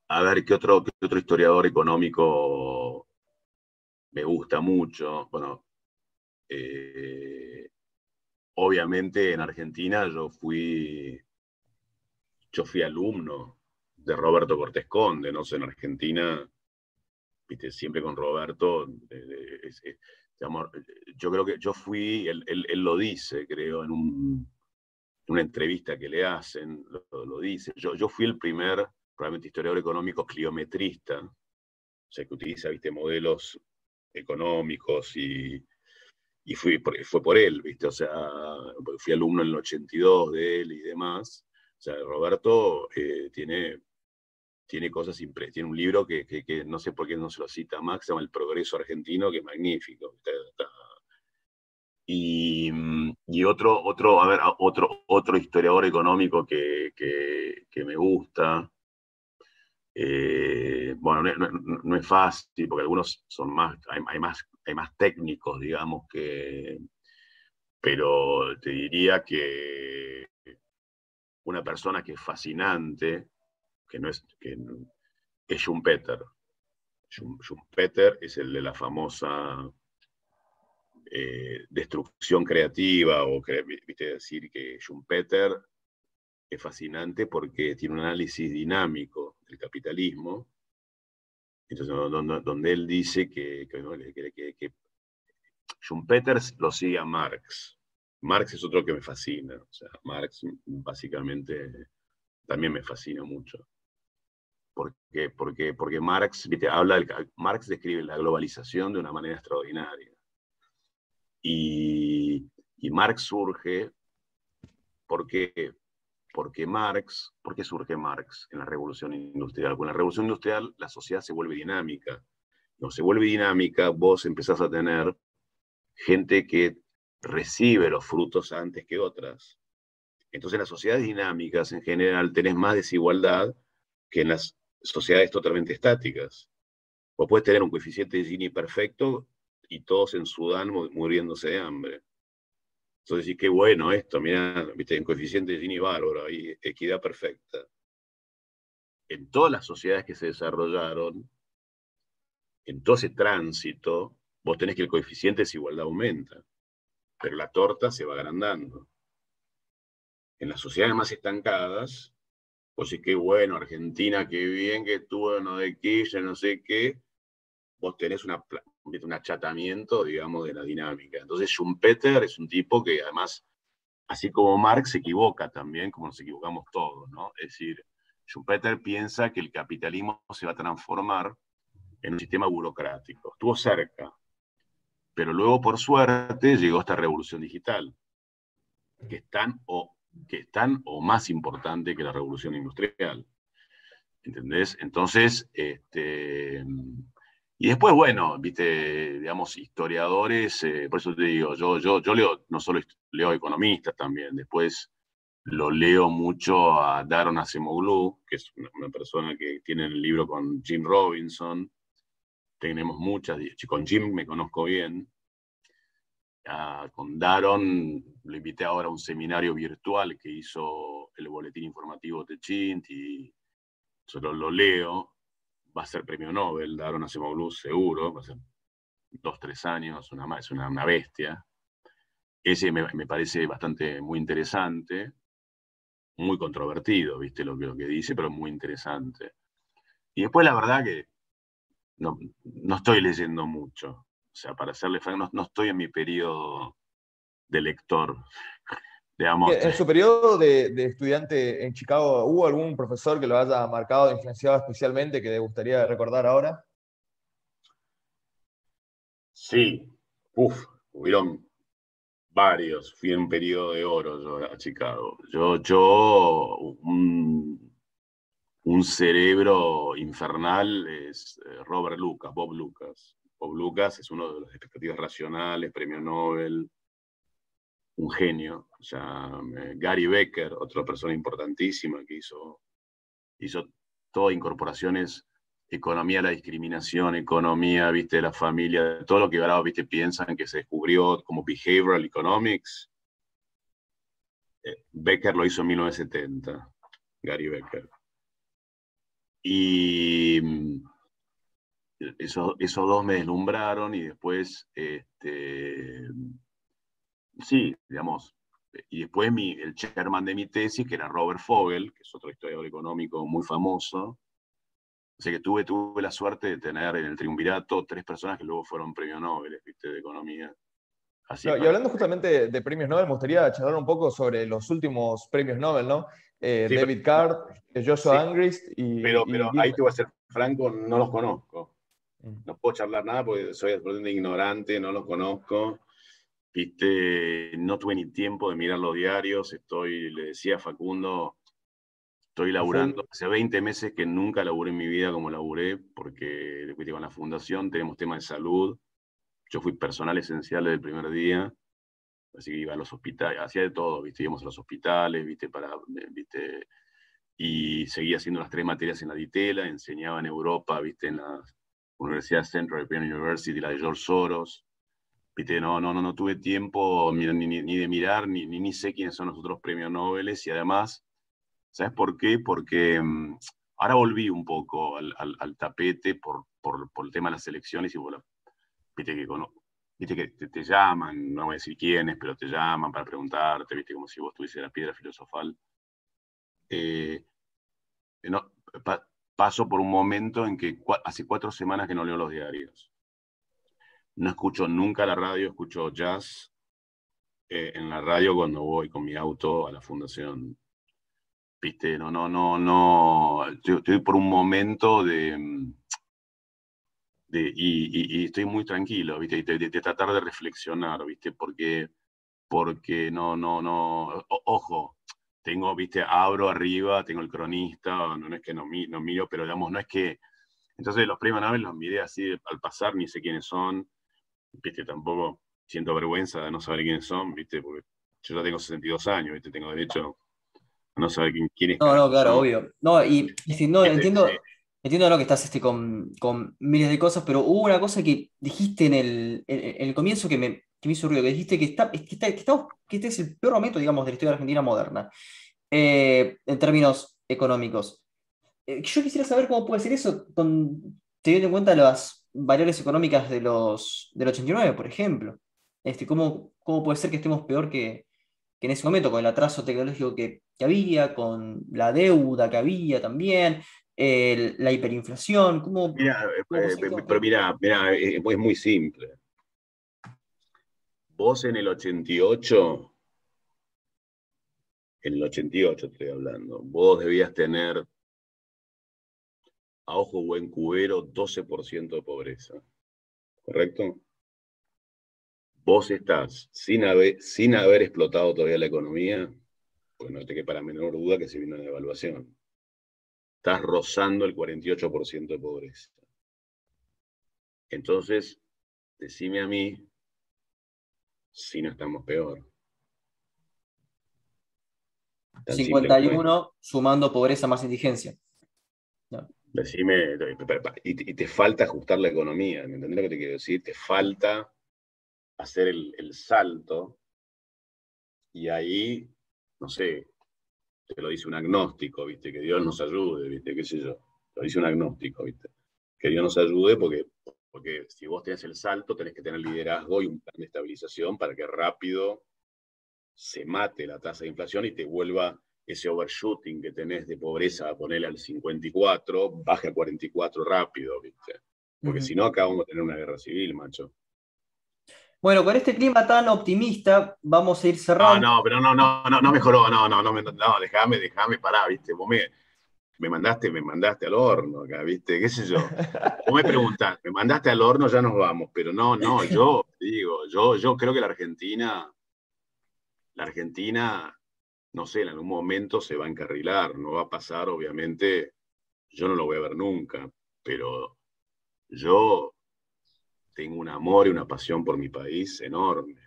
Speaker 2: A ver, ¿qué otro, qué otro historiador económico me gusta mucho. Bueno, eh, obviamente en Argentina yo fui, yo fui alumno de Roberto Cortés Conde, no sé, en Argentina, siempre con Roberto, yo creo que yo fui, él, lo dice, creo, en una entrevista que le hacen, lo, dice, yo, yo fui el primer, probablemente historiador económico cliometrista, o sea, que utiliza, viste, modelos económicos y, y fui, fue por él, ¿viste? O sea, fui alumno en el 82 de él y demás. O sea, Roberto eh, tiene, tiene cosas impresionantes. Tiene un libro que, no sé por qué no se lo cita Max, se llama El Progreso Argentino, que es magnífico. Y, otro, otro, a ver, otro, otro historiador económico que, me gusta, eh, bueno, no, es fácil porque algunos son más hay, más, hay más técnicos, digamos, que, pero te diría que una persona que es fascinante, que no es, que, es Schumpeter. Schumpeter es el de la famosa eh, destrucción creativa, o viste decir que Schumpeter es fascinante porque tiene un análisis dinámico del capitalismo, entonces, donde, él dice que, que, Schumpeter lo sigue a Marx. Marx es otro que me fascina. O sea, Marx básicamente también me fascina mucho. ¿Por qué? Porque, porque Marx, Habla Marx describe la globalización de una manera extraordinaria. Y, y Marx surge porque porque Marx, ¿por qué surge Marx en la revolución industrial? Con la revolución industrial la sociedad se vuelve dinámica. No se vuelve dinámica, vos empezás a tener gente que recibe los frutos antes que otras. Entonces en las sociedades dinámicas en general tenés más desigualdad que en las sociedades totalmente estáticas. Vos puedes tener un coeficiente de Gini perfecto y todos en Sudán muriéndose de hambre. Entonces, qué bueno esto, mira, viste, en coeficiente de Gini bárbaro, hay equidad perfecta. En todas las sociedades que se desarrollaron, en todo ese tránsito, vos tenés que el coeficiente de desigualdad aumenta, pero la torta se va agrandando. En las sociedades más estancadas, pues sí, qué bueno, Argentina, qué bien que estuvo no de Kirchner, no sé qué, vos tenés una, un achatamiento, digamos, de la dinámica. Entonces Schumpeter es un tipo que además, así como Marx, se equivoca también, como nos equivocamos todos, ¿no? Es decir, Schumpeter piensa que el capitalismo se va a transformar en un sistema burocrático. Estuvo cerca, pero luego, por suerte, llegó esta revolución digital, que es tan o, que es tan o más importante que la revolución industrial. ¿Entendés? Entonces, este, y después, bueno, viste, digamos, historiadores, eh, por eso te digo, yo, yo, yo leo, no solo leo economistas también, después lo leo mucho a Daron Acemoglu, que es una, persona que tiene el libro con Jim Robinson, tenemos muchas, con Jim me conozco bien, ah, con Daron lo invité ahora a un seminario virtual que hizo el boletín informativo de Chint y solo lo leo, va a ser premio Nobel, Daron Acemoglu seguro, va a ser dos, tres años, una, es una, una bestia. Ese me, me, parece bastante muy interesante, muy controvertido, viste lo que, lo que dice, pero muy interesante. Y después la verdad que no, no estoy leyendo mucho. O sea, para serle franco, no, no estoy en mi periodo de lector.
Speaker 3: En su periodo de, estudiante en Chicago, ¿hubo algún profesor que lo haya marcado, influenciado especialmente, que te gustaría recordar ahora?
Speaker 2: Sí, Uf, hubieron varios. Fui en un periodo de oro yo a Chicago. Yo, yo un cerebro infernal es eh, Robert Lucas, Bob Lucas. Bob Lucas es uno de los expectativas racionales, premio Nobel, un genio. O sea, eh, Gary Becker, otra persona importantísima que hizo, hizo todas incorporaciones, economía de la discriminación, economía, viste, de la familia, todo lo que ahora, viste, piensan que se descubrió como behavioral economics. Eh, Becker lo hizo en 1970, Gary Becker. Y mm, esos, esos dos me deslumbraron y después, este, sí, digamos, y después mi, el chairman de mi tesis, que era Robert Fogel, que es otro historiador económico muy famoso. Así que tuve, tuve la suerte de tener en el triunvirato tres personas que luego fueron premios Nobel, ¿viste? de economía.
Speaker 3: Así y hablando justamente de, premios Nobel, me gustaría charlar un poco sobre los últimos premios Nobel, ¿no? Eh, David Card, Joshua Angrist y...
Speaker 2: Pero, pero ahí te voy a ser franco, no los conozco. No puedo charlar nada porque soy absolutamente ignorante, no los conozco. Viste, no tuve ni tiempo de mirar los diarios, estoy, le decía a Facundo, estoy laburando hace 20 meses que nunca laburé en mi vida como laburé, porque después con la fundación tenemos temas de salud. Yo fui personal esencial desde el primer día, así que iba a los hospitales, hacía de todo, viste, íbamos a los hospitales, viste, para, viste, y seguía haciendo las tres materias en la Ditela, enseñaba en Europa, viste, en la Universidad Central European University, la de George Soros, no, no, no, no tuve tiempo ni, de mirar, ni, ni, sé quiénes son los otros premios Nobel. Y además, ¿sabes por qué? Porque mm, ahora volví un poco al, tapete por, por, por, el tema de las elecciones y viste que, viste que te, llaman, no voy a decir quiénes, pero te llaman para preguntarte, viste como si vos tuviese la piedra filosofal. Eh, no, paso por un momento en que hace cuatro semanas que no leo los diarios no escucho nunca la radio, escucho jazz eh, en la radio cuando voy con mi auto a la fundación. Viste, no, no, no, no. Estoy, por un momento de. y, estoy muy tranquilo, ¿viste? De, tratar de reflexionar, ¿viste? Porque, porque no, no, no. ojo, tengo, ¿viste? Abro arriba, tengo el cronista, no, es que no, no miro, pero digamos, no es que. Entonces los premios Nobel los miré así al pasar, ni sé quiénes son viste, tampoco siento vergüenza de no saber quiénes son, viste, porque yo ya tengo 62 años, viste, tengo derecho a no saber quién, quién es.
Speaker 1: No, no, claro, obvio. No, y, no, entiendo, entiendo lo que estás este, con, con, miles de cosas, pero hubo una cosa que dijiste en el, en, el comienzo que me, que me hizo ruido, que dijiste que, está, que, está, que, que este es el peor momento, digamos, de la historia argentina moderna, eh, en términos económicos. Eh, yo quisiera saber cómo puede ser eso, con, teniendo en cuenta las variables económicas de los, del 89, por ejemplo. Este, ¿cómo, ¿Cómo puede ser que estemos peor que, en ese momento, con el atraso tecnológico que, había, con la deuda que había también, la hiperinflación? ¿cómo,
Speaker 2: mira, eh, pero mira, mira, eh, es muy simple. Vos en el 88, en el 88 estoy hablando, vos debías tener a ojo buen cubero, 12% de pobreza. ¿Correcto? Vos estás sin haber, sin haber explotado todavía la economía, pues no te quepa la menor duda que se vino una devaluación. Estás rozando el 48% de pobreza. Entonces, decime a mí si no estamos peor.
Speaker 1: 51 sumando pobreza más indigencia.
Speaker 2: Decime, y te, falta ajustar la economía, ¿me entendés lo que te quiero decir? Te falta hacer el, salto y ahí, no sé, te lo dice un agnóstico, ¿viste? Que Dios nos ayude, ¿viste? ¿Qué sé yo? Lo dice un agnóstico, ¿viste? Que Dios nos ayude porque, porque si vos tenés el salto, tenés que tener liderazgo y un plan de estabilización para que rápido se mate la tasa de inflación y te vuelva ese overshooting que tenés de pobreza, a ponerle al 54, baje a 44 rápido, ¿viste? Porque si no, acá vamos a tener una guerra civil, macho.
Speaker 1: Bueno, con este clima tan optimista, vamos a ir cerrando.
Speaker 2: No, no, pero no, no, no, no mejoró, no, no, no, no, déjame, déjame parar, ¿viste? Vos me, me mandaste, me mandaste al horno acá, ¿viste? ¿Qué sé yo? Vos me preguntás, me mandaste al horno, ya nos vamos, pero no, no, yo digo, yo, yo creo que la Argentina, la Argentina no sé, en algún momento se va a encarrilar, no va a pasar, obviamente, yo no lo voy a ver nunca, pero yo tengo un amor y una pasión por mi país enorme.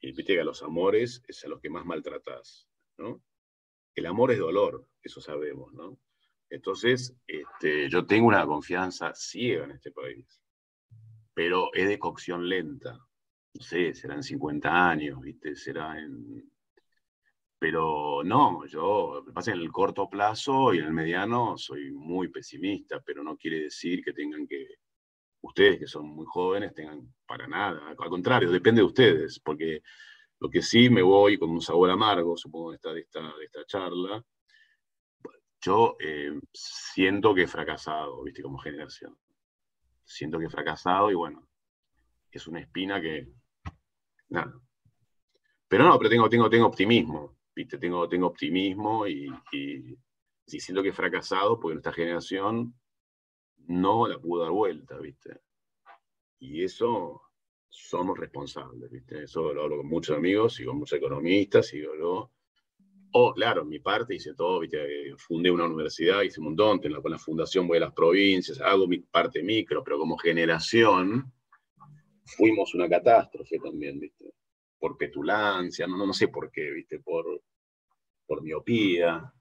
Speaker 2: Y viste que a los amores es a los que más maltratás, ¿no? El amor es dolor, eso sabemos, ¿no? Entonces, este, yo tengo una confianza ciega en este país, pero es de cocción lenta. No sé, serán 50 años, ¿viste? Será en... Pero no, yo, pasa en el corto plazo y en el mediano soy muy pesimista, pero no quiere decir que tengan que, ustedes que son muy jóvenes, tengan para nada. Al contrario, depende de ustedes, porque lo que sí me voy con un sabor amargo, supongo, de esta, de esta, de esta charla, yo eh, siento que he fracasado, viste, como generación. Siento que he fracasado y bueno, es una espina que, nada. Pero no, pero tengo, tengo, tengo optimismo, viste, tengo, tengo optimismo y, y, siento que he fracasado porque nuestra generación no la pudo dar vuelta, viste. Y eso somos responsables, viste. Eso lo hablo con muchos amigos y con muchos economistas y lo Oh, claro, en mi parte hice todo, ¿viste? fundé una universidad, hice un montón, con la fundación voy a las provincias, hago mi parte micro, pero como generación fuimos una catástrofe también, ¿viste? Por petulancia, no, no, sé por qué, ¿viste? Por, por miopía.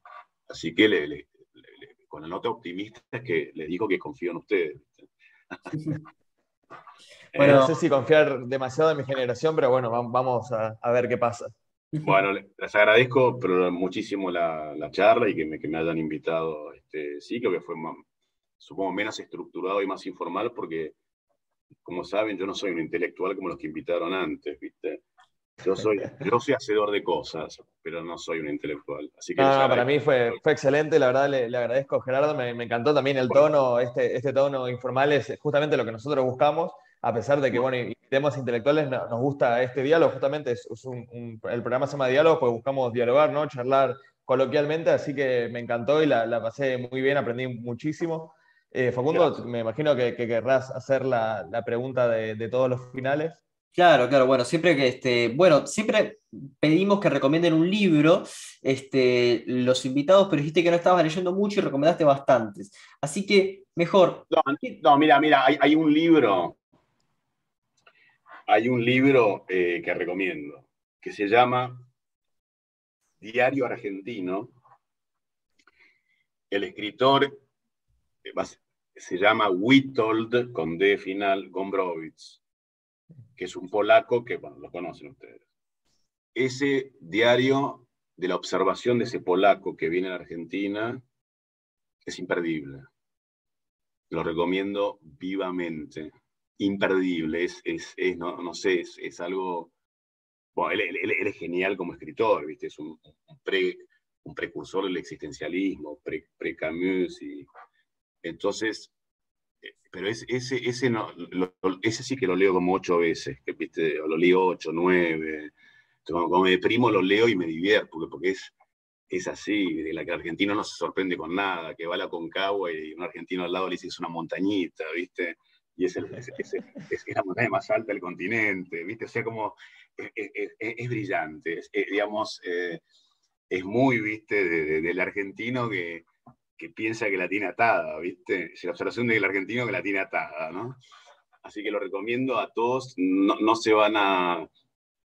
Speaker 2: Así que le, con la nota optimista es que les digo que confío en ustedes.
Speaker 3: bueno, no sé si confiar demasiado en mi generación, pero bueno, vamos a ver qué pasa.
Speaker 2: Bueno, les agradezco pero muchísimo la, charla y que me, que me, hayan invitado a este ciclo, que fue, supongo, menos estructurado y más informal, porque, como saben, yo no soy un intelectual como los que invitaron antes, ¿viste? Yo soy, yo soy hacedor de cosas, pero no soy un intelectual. Así que
Speaker 3: ah, para mí fue, fue excelente, la verdad le, le agradezco, Gerardo, me, me, encantó también el tono, este, este tono informal es justamente lo que nosotros buscamos a pesar de que, bueno, y temas intelectuales, nos gusta este diálogo, justamente es, un, el programa se llama Diálogo, pues buscamos dialogar, ¿no? Charlar coloquialmente, así que me encantó y la, pasé muy bien, aprendí muchísimo. Eh, Facundo, me imagino que, querrás hacer la, pregunta de, todos los finales.
Speaker 1: Claro, claro, bueno, siempre que este, bueno, siempre pedimos que recomienden un libro, este, los invitados, pero dijiste que no estabas leyendo mucho y recomendaste bastantes. Así que mejor.
Speaker 2: No, mira, mira, hay, hay un libro hay un libro eh, que recomiendo, que se llama Diario Argentino. El escritor eh, se llama Witold, con D final, Gombrowicz, que es un polaco que, bueno, lo conocen ustedes. Ese diario de la observación de ese polaco que viene a Argentina es imperdible. Lo recomiendo vivamente imperdible, es, es, no, no, sé, es, algo... Bueno, él, es genial como escritor, ¿viste? Es un, pre, un precursor del existencialismo, pre-Camus, y entonces, eh, pero ese, ese, no, ese sí que lo leo como ocho veces, viste, lo leo ocho, nueve, cuando, me deprimo lo leo y me divierto, porque, porque es, es así, de la que el argentino no se sorprende con nada, que va a la Concagua y un argentino al lado le dice es una montañita, ¿viste? Y es, el, es, la montaña más alta del continente, ¿viste? O sea, como es, brillante, digamos, eh, es muy, ¿viste? del argentino que, que, piensa que la tiene atada, ¿viste? Es la observación del argentino que la tiene atada, ¿no? Así que lo recomiendo a todos, no, no se van a...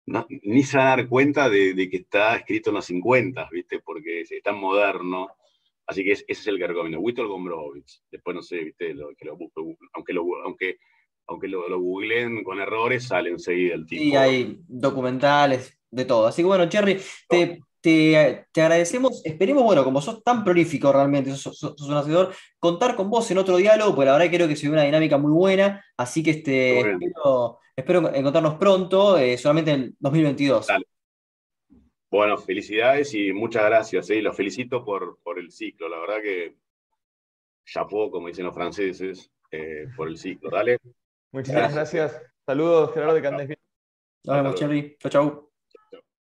Speaker 2: ni se van a dar cuenta de, de, que está escrito en los 50, ¿viste? Porque es tan moderno Así que ese es el que recomiendo, Witold Gombrowicz. Después no sé, ¿viste? Lo, que lo, aunque, lo, aunque, aunque lo, lo, googleen con errores, sale enseguida el tipo.
Speaker 1: Sí, hay documentales, de todo. Así que bueno, Cherry, te, te, te, agradecemos. Esperemos, bueno, como sos tan prolífico realmente, sos, un hacedor, contar con vos en otro diálogo, porque la verdad creo que se ve una dinámica muy buena. Así que este, espero, espero, encontrarnos pronto, eh, solamente en 2022. Dale.
Speaker 2: Bueno, felicidades y muchas gracias. ¿eh? Los felicito por, por el ciclo. La verdad que chapeau, como dicen los franceses, eh, por el ciclo. Dale.
Speaker 3: Muchas gracias. Saludos, Gerardo de Candés.
Speaker 1: Nos vemos, Chau, chau.